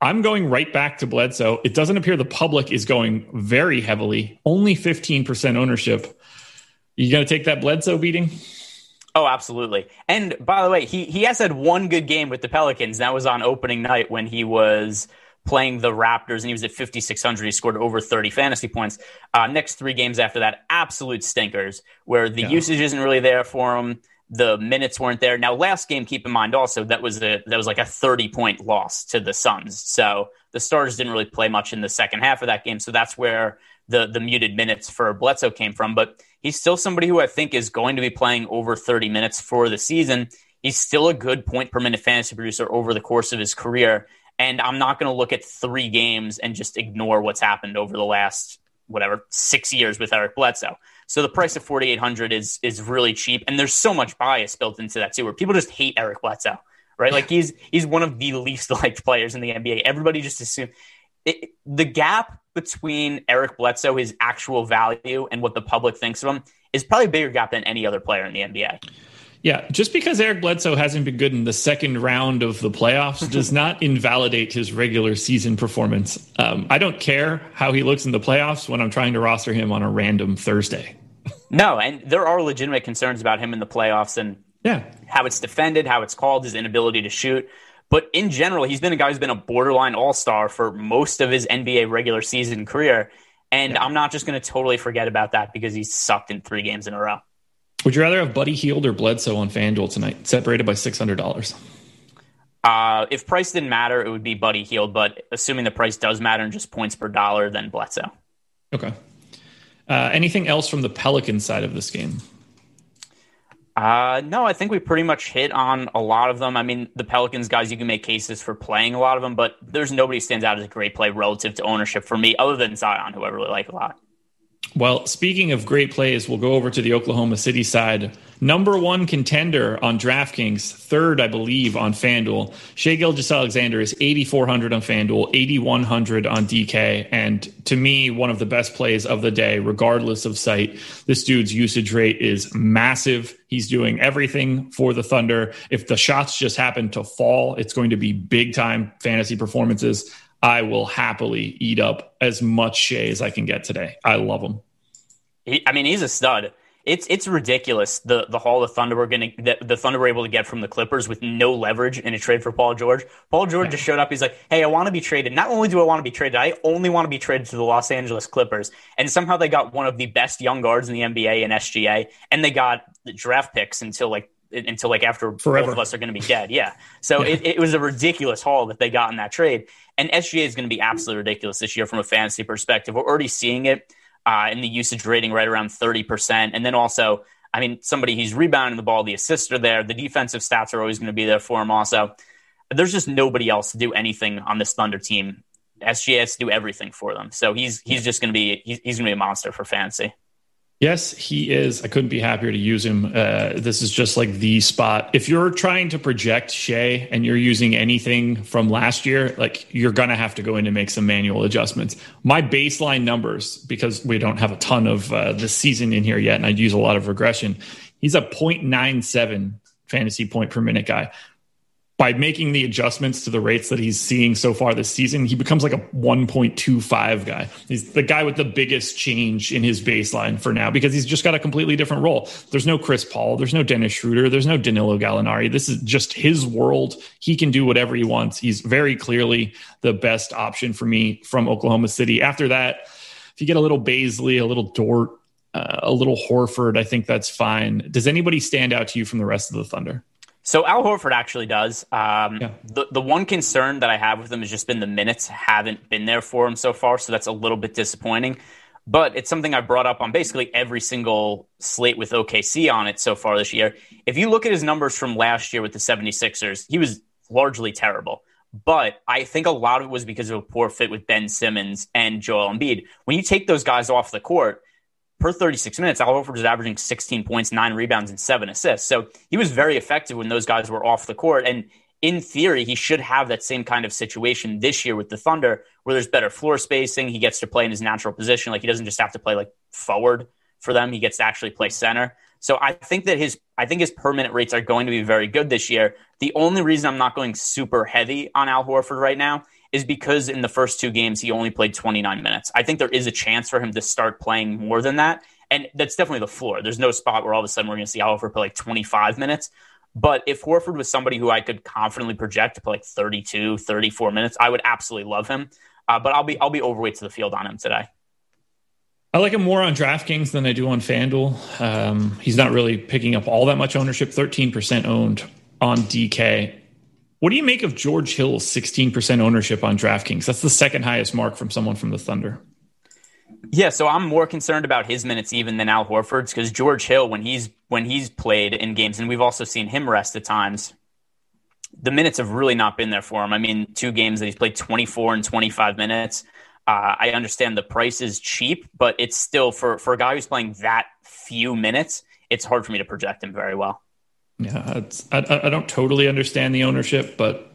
I'm going right back to Bledsoe. It doesn't appear the public is going very heavily, only 15% ownership. You going to take that Bledsoe beating? Oh, absolutely. And by the way, he, he has had one good game with the Pelicans. That was on opening night when he was playing the Raptors and he was at 5,600. He scored over 30 fantasy points. Uh, next three games after that, absolute stinkers where the yeah. usage isn't really there for him the minutes weren't there. Now, last game, keep in mind also that was a that was like a thirty point loss to the Suns. So the Stars didn't really play much in the second half of that game. So that's where the the muted minutes for Bledsoe came from. But he's still somebody who I think is going to be playing over thirty minutes for the season. He's still a good point per minute fantasy producer over the course of his career. And I'm not going to look at three games and just ignore what's happened over the last whatever six years with Eric Bledsoe. So the price of 4800 is is really cheap and there's so much bias built into that too where people just hate Eric Bledsoe, right? Like he's he's one of the least liked players in the NBA. Everybody just assume it, the gap between Eric Bledsoe his actual value and what the public thinks of him is probably a bigger gap than any other player in the NBA. Yeah, just because Eric Bledsoe hasn't been good in the second round of the playoffs does not invalidate his regular season performance. Um, I don't care how he looks in the playoffs when I'm trying to roster him on a random Thursday. no, and there are legitimate concerns about him in the playoffs and yeah, how it's defended, how it's called, his inability to shoot. But in general, he's been a guy who's been a borderline all star for most of his NBA regular season career. And yeah. I'm not just going to totally forget about that because he's sucked in three games in a row. Would you rather have Buddy Hield or Bledsoe on FanDuel tonight, separated by six hundred dollars? Uh, if price didn't matter, it would be Buddy Hield. But assuming the price does matter and just points per dollar, then Bledsoe. Okay. Uh, anything else from the Pelican side of this game? Uh, no, I think we pretty much hit on a lot of them. I mean, the Pelicans guys, you can make cases for playing a lot of them, but there's nobody stands out as a great play relative to ownership for me, other than Zion, who I really like a lot. Well, speaking of great plays, we'll go over to the Oklahoma City side. Number one contender on DraftKings, third, I believe, on FanDuel. Shai Gilgeous-Alexander is 8,400 on FanDuel, 8,100 on DK. And to me, one of the best plays of the day, regardless of site. This dude's usage rate is massive. He's doing everything for the Thunder. If the shots just happen to fall, it's going to be big time fantasy performances. I will happily eat up as much Shai as I can get today. I love him. He, I mean, he's a stud. It's it's ridiculous the the haul the Thunder were going to the Thunder were able to get from the Clippers with no leverage in a trade for Paul George. Paul George yeah. just showed up. He's like, "Hey, I want to be traded. Not only do I want to be traded, I only want to be traded to the Los Angeles Clippers." And somehow they got one of the best young guards in the NBA and SGA, and they got the draft picks until like until like after Forever. both of us are going to be dead. Yeah. So yeah. It, it was a ridiculous haul that they got in that trade. And SGA is going to be absolutely ridiculous this year from a fantasy perspective. We're already seeing it uh, in the usage rating right around 30%. And then also, I mean, somebody he's rebounding the ball, the assists are there, the defensive stats are always going to be there for him also. There's just nobody else to do anything on this Thunder team. SGA has to do everything for them. So he's he's just going to be he's, he's going to be a monster for fantasy. Yes, he is. I couldn't be happier to use him. Uh, this is just like the spot. If you're trying to project Shai and you're using anything from last year, like you're going to have to go in and make some manual adjustments. My baseline numbers, because we don't have a ton of uh, the season in here yet, and I'd use a lot of regression, he's a 0.97 fantasy point per minute guy by making the adjustments to the rates that he's seeing so far this season, he becomes like a 1.25 guy. He's the guy with the biggest change in his baseline for now because he's just got a completely different role. There's no Chris Paul, there's no Dennis Schroeder, there's no Danilo Gallinari. This is just his world. He can do whatever he wants. He's very clearly the best option for me from Oklahoma City. After that, if you get a little Bazley, a little Dort, uh, a little Horford, I think that's fine. Does anybody stand out to you from the rest of the Thunder? So Al Horford actually does. Um, yeah. The the one concern that I have with him has just been the minutes haven't been there for him so far, so that's a little bit disappointing. But it's something I brought up on basically every single slate with OKC on it so far this year. If you look at his numbers from last year with the 76ers, he was largely terrible. But I think a lot of it was because of a poor fit with Ben Simmons and Joel Embiid. When you take those guys off the court, per 36 minutes, Al Horford was averaging 16 points, nine rebounds, and seven assists. So he was very effective when those guys were off the court. And in theory, he should have that same kind of situation this year with the Thunder, where there's better floor spacing. He gets to play in his natural position. Like he doesn't just have to play like forward for them. He gets to actually play center. So I think that his I think his permanent rates are going to be very good this year. The only reason I'm not going super heavy on Al Horford right now is because in the first two games he only played 29 minutes. I think there is a chance for him to start playing more than that. And that's definitely the floor. There's no spot where all of a sudden we're going to see Horford play like 25 minutes. But if Horford was somebody who I could confidently project to play like 32, 34 minutes, I would absolutely love him. Uh, but I'll be I'll be overweight to the field on him today. I like him more on DraftKings than I do on FanDuel. Um, he's not really picking up all that much ownership, 13% owned on DK. What do you make of George Hill's 16% ownership on DraftKings? That's the second highest mark from someone from the Thunder. Yeah, so I'm more concerned about his minutes even than Al Horford's because George Hill, when he's when he's played in games, and we've also seen him rest at times, the minutes have really not been there for him. I mean, two games that he's played 24 and 25 minutes. Uh, I understand the price is cheap, but it's still for for a guy who's playing that few minutes, it's hard for me to project him very well. Yeah, I, I don't totally understand the ownership, but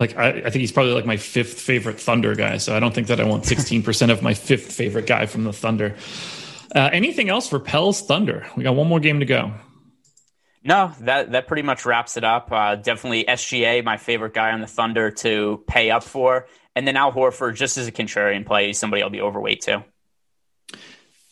like I, I, think he's probably like my fifth favorite Thunder guy. So I don't think that I want 16% of my fifth favorite guy from the Thunder. Uh, anything else for Pels Thunder? We got one more game to go. No, that that pretty much wraps it up. Uh, definitely SGA, my favorite guy on the Thunder to pay up for, and then Al Horford, just as a contrarian play, somebody I'll be overweight to.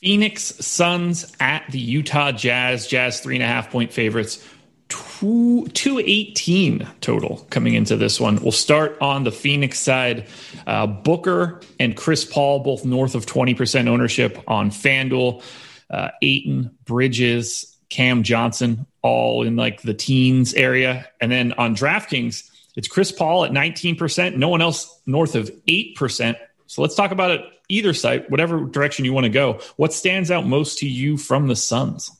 Phoenix Suns at the Utah Jazz. Jazz three and a half point favorites. Two, 218 total coming into this one. We'll start on the Phoenix side. Uh, Booker and Chris Paul, both north of 20% ownership on FanDuel. Uh, Ayton, Bridges, Cam Johnson, all in like the teens area. And then on DraftKings, it's Chris Paul at 19%, no one else north of 8%. So let's talk about it either side, whatever direction you want to go. What stands out most to you from the Suns?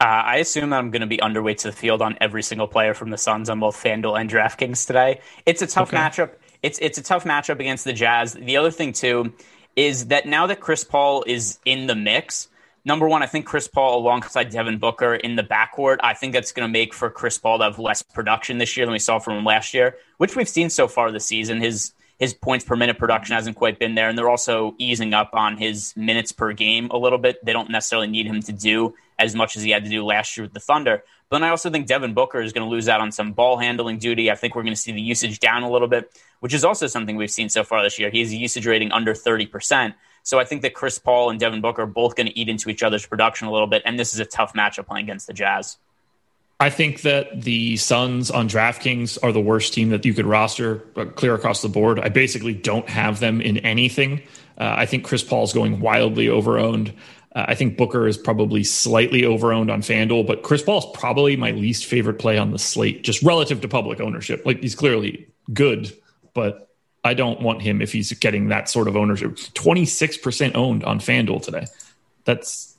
Uh, I assume that I'm going to be underweight to the field on every single player from the Suns on both FanDuel and DraftKings today. It's a tough okay. matchup. It's it's a tough matchup against the Jazz. The other thing too is that now that Chris Paul is in the mix, number one, I think Chris Paul alongside Devin Booker in the backcourt, I think that's going to make for Chris Paul to have less production this year than we saw from him last year, which we've seen so far this season. His his points per minute production mm-hmm. hasn't quite been there, and they're also easing up on his minutes per game a little bit. They don't necessarily need him to do as much as he had to do last year with the Thunder. But then I also think Devin Booker is going to lose out on some ball handling duty. I think we're going to see the usage down a little bit, which is also something we've seen so far this year. He has a usage rating under 30%. So I think that Chris Paul and Devin Booker are both going to eat into each other's production a little bit, and this is a tough matchup playing against the Jazz. I think that the Suns on DraftKings are the worst team that you could roster uh, clear across the board. I basically don't have them in anything. Uh, I think Chris Paul is going wildly overowned. Uh, I think Booker is probably slightly overowned on FanDuel, but Chris Paul is probably my least favorite play on the slate, just relative to public ownership. Like he's clearly good, but I don't want him if he's getting that sort of ownership. 26% owned on FanDuel today. That's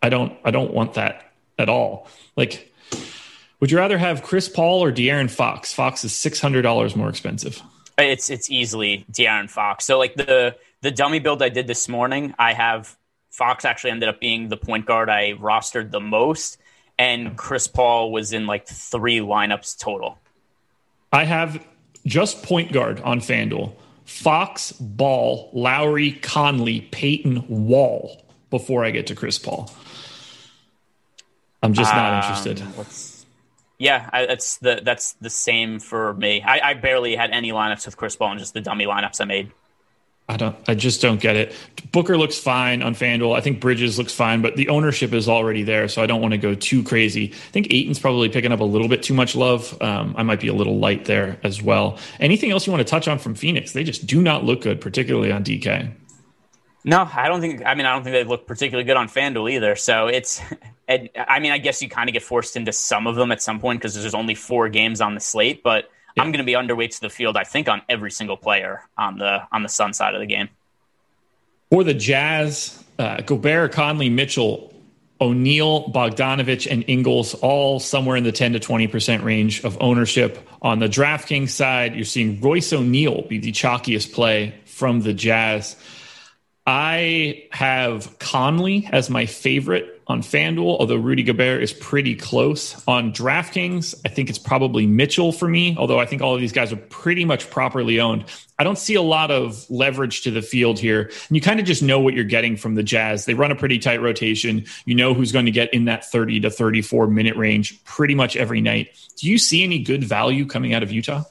I don't I don't want that at all. Like would you rather have Chris Paul or De'Aaron Fox? Fox is six hundred dollars more expensive. It's it's easily De'Aaron Fox. So like the the dummy build I did this morning, I have Fox actually ended up being the point guard I rostered the most, and Chris Paul was in like three lineups total. I have just point guard on FanDuel. Fox, Ball, Lowry, Conley, Payton, Wall before I get to Chris Paul. I'm just not Um, interested. Yeah, I, that's the that's the same for me. I, I barely had any lineups with Chris Paul and just the dummy lineups I made. I don't. I just don't get it. Booker looks fine on FanDuel. I think Bridges looks fine, but the ownership is already there, so I don't want to go too crazy. I think Ayton's probably picking up a little bit too much love. Um, I might be a little light there as well. Anything else you want to touch on from Phoenix? They just do not look good, particularly on DK. No, I don't think. I mean, I don't think they look particularly good on FanDuel either. So it's. And, I mean, I guess you kind of get forced into some of them at some point because there's only four games on the slate. But I'm going to be underweight to the field. I think on every single player on the on the Sun side of the game. For the Jazz, uh, Gobert, Conley, Mitchell, O'Neale, Bogdanovich, and Ingles all somewhere in the 10 to 20% range of ownership. On the DraftKings side, you're seeing Royce O'Neale be the chalkiest play from the Jazz. I have Conley as my favorite on FanDuel, although Rudy Gobert is pretty close. On DraftKings, I think it's probably Mitchell for me, although I think all of these guys are pretty much properly owned. I don't see a lot of leverage to the field here. And you kind of just know what you're getting from the Jazz. They run a pretty tight rotation. You know who's going to get in that 30 to 34 minute range pretty much every night. Do you see any good value coming out of Utah?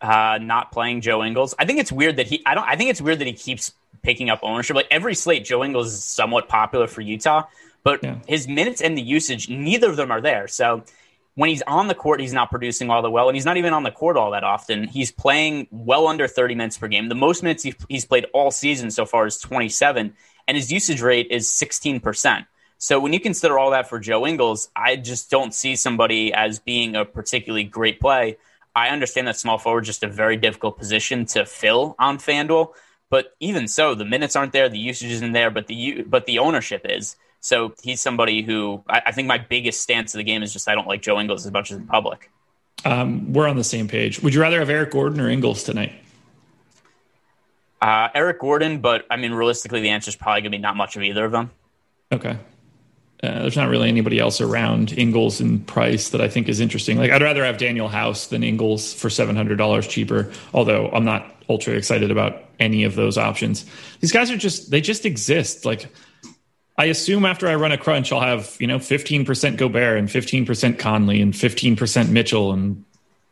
Uh, not playing Joe Ingles. I think it's weird that he. I don't. I think it's weird that he keeps picking up ownership. Like every slate, Joe Ingles is somewhat popular for Utah, but his minutes and the usage, neither of them are there. So when he's on the court, he's not producing all that well, and he's not even on the court all that often. He's playing well under 30 minutes per game. The most minutes he's played all season so far is 27, and his usage rate is 16%. So when you consider all that for Joe Ingles, I just don't see somebody as being a particularly great play. I understand that small forward is just a very difficult position to fill on FanDuel, but even so, the minutes aren't there, the usage isn't there, but the but the ownership is. So he's somebody who I, I think my biggest stance of the game is just I don't like Joe Ingles as much as in public. Um, we're on the same page. Would you rather have Eric Gordon or Ingles tonight? Uh, Eric Gordon, but I mean realistically, the answer is probably going to be not much of either of them. Okay. Uh, there's not really anybody else around Ingles and Price that I think is interesting. Like I'd rather have Danuel House than Ingles for seven hundred dollars cheaper. Although I'm not ultra excited about any of those options. These guys are just they just exist. Like I assume after I run a crunch, I'll have you know fifteen percent Gobert and fifteen percent Conley and fifteen percent Mitchell and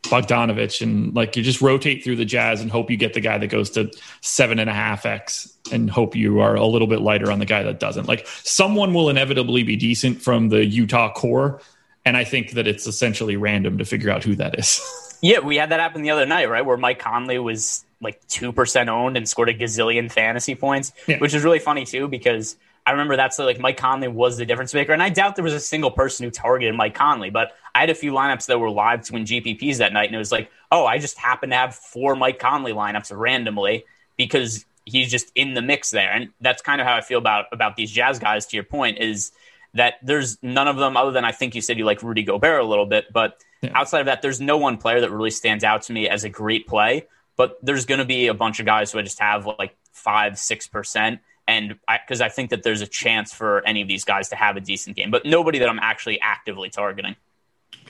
Bogdanovich and like you just rotate through the Jazz and hope you get the guy that goes to seven and a half x and hope you are a little bit lighter on the guy that doesn't. Like someone will inevitably be decent from the Utah core, and I think that it's essentially random to figure out who that is. Yeah, we had that happen the other night, right? Where Mike Conley was like 2% owned and scored a gazillion fantasy points, Yeah. which is really funny too, because I remember that's like Mike Conley was the difference maker. And I doubt there was a single person who targeted Mike Conley, but I had a few lineups that were live to win GPPs that night. And it was like, oh, I just happened to have four Mike Conley lineups randomly because he's just in the mix there. And that's kind of how I feel about, about these Jazz guys, to your point, is that there's none of them other than I think you said you like Rudy Gobert a little bit, but outside of that, there's no one player that really stands out to me as a great play. But there's going to be a bunch of guys who I just have like five, six percent, and because I, think that there's a chance for any of these guys to have a decent game, but nobody that I'm actually actively targeting.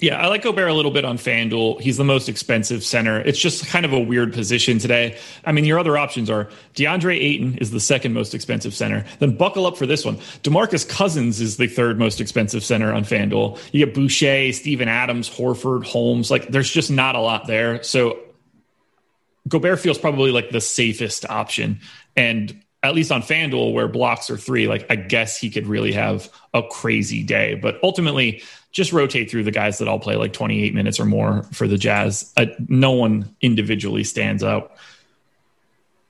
Yeah, I like Gobert a little bit on FanDuel. He's the most expensive center. It's just kind of a weird position today. I mean, your other options are DeAndre Ayton is the second most expensive center. Then buckle up for this one. DeMarcus Cousins is the third most expensive center on FanDuel. You get Boucher, Steven Adams, Horford, Holmes. Like, there's just not a lot there. So Gobert feels probably like the safest option. And at least on FanDuel, where blocks are three, like I guess he could really have a crazy day. But ultimately, just rotate through the guys that all play like 28 minutes or more for the Jazz. Uh, no one individually stands out.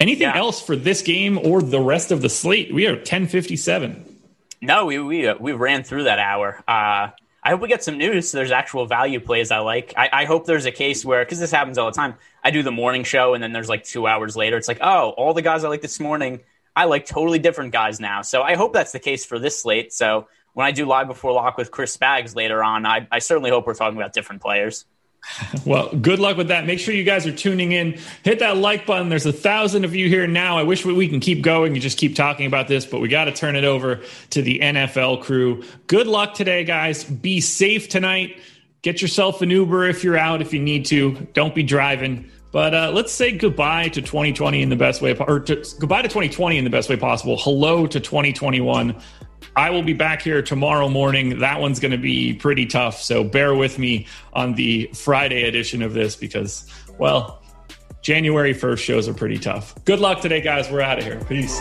Anything else for this game or the rest of the slate? We are 1057. No, we we uh, we ran through that hour. Uh, I hope we get some news. So there's actual value plays I like. I, I hope there's a case where because this happens all the time. I do the morning show and then there's like two hours later. It's like, oh, all the guys I like this morning, I like totally different guys now. So I hope that's the case for this slate. So when I do live before lock with Chris Spags later on, I, I certainly hope we're talking about different players. Well, good luck with that. Make sure you guys are tuning in. Hit that like button. There's a thousand of you here now. I wish we can keep going and just keep talking about this, but we got to turn it over to the NFL crew. Good luck today, guys. Be safe tonight. Get yourself an Uber if you're out, if you need to. Don't be driving. But uh, let's say goodbye to 2020 in the best way, or to, goodbye to 2020 in the best way possible. Hello to 2021. I will be back here tomorrow morning. That one's going to be pretty tough. So bear with me on the Friday edition of this because, well, January 1st shows are pretty tough. Good luck today, guys. We're out of here. Peace.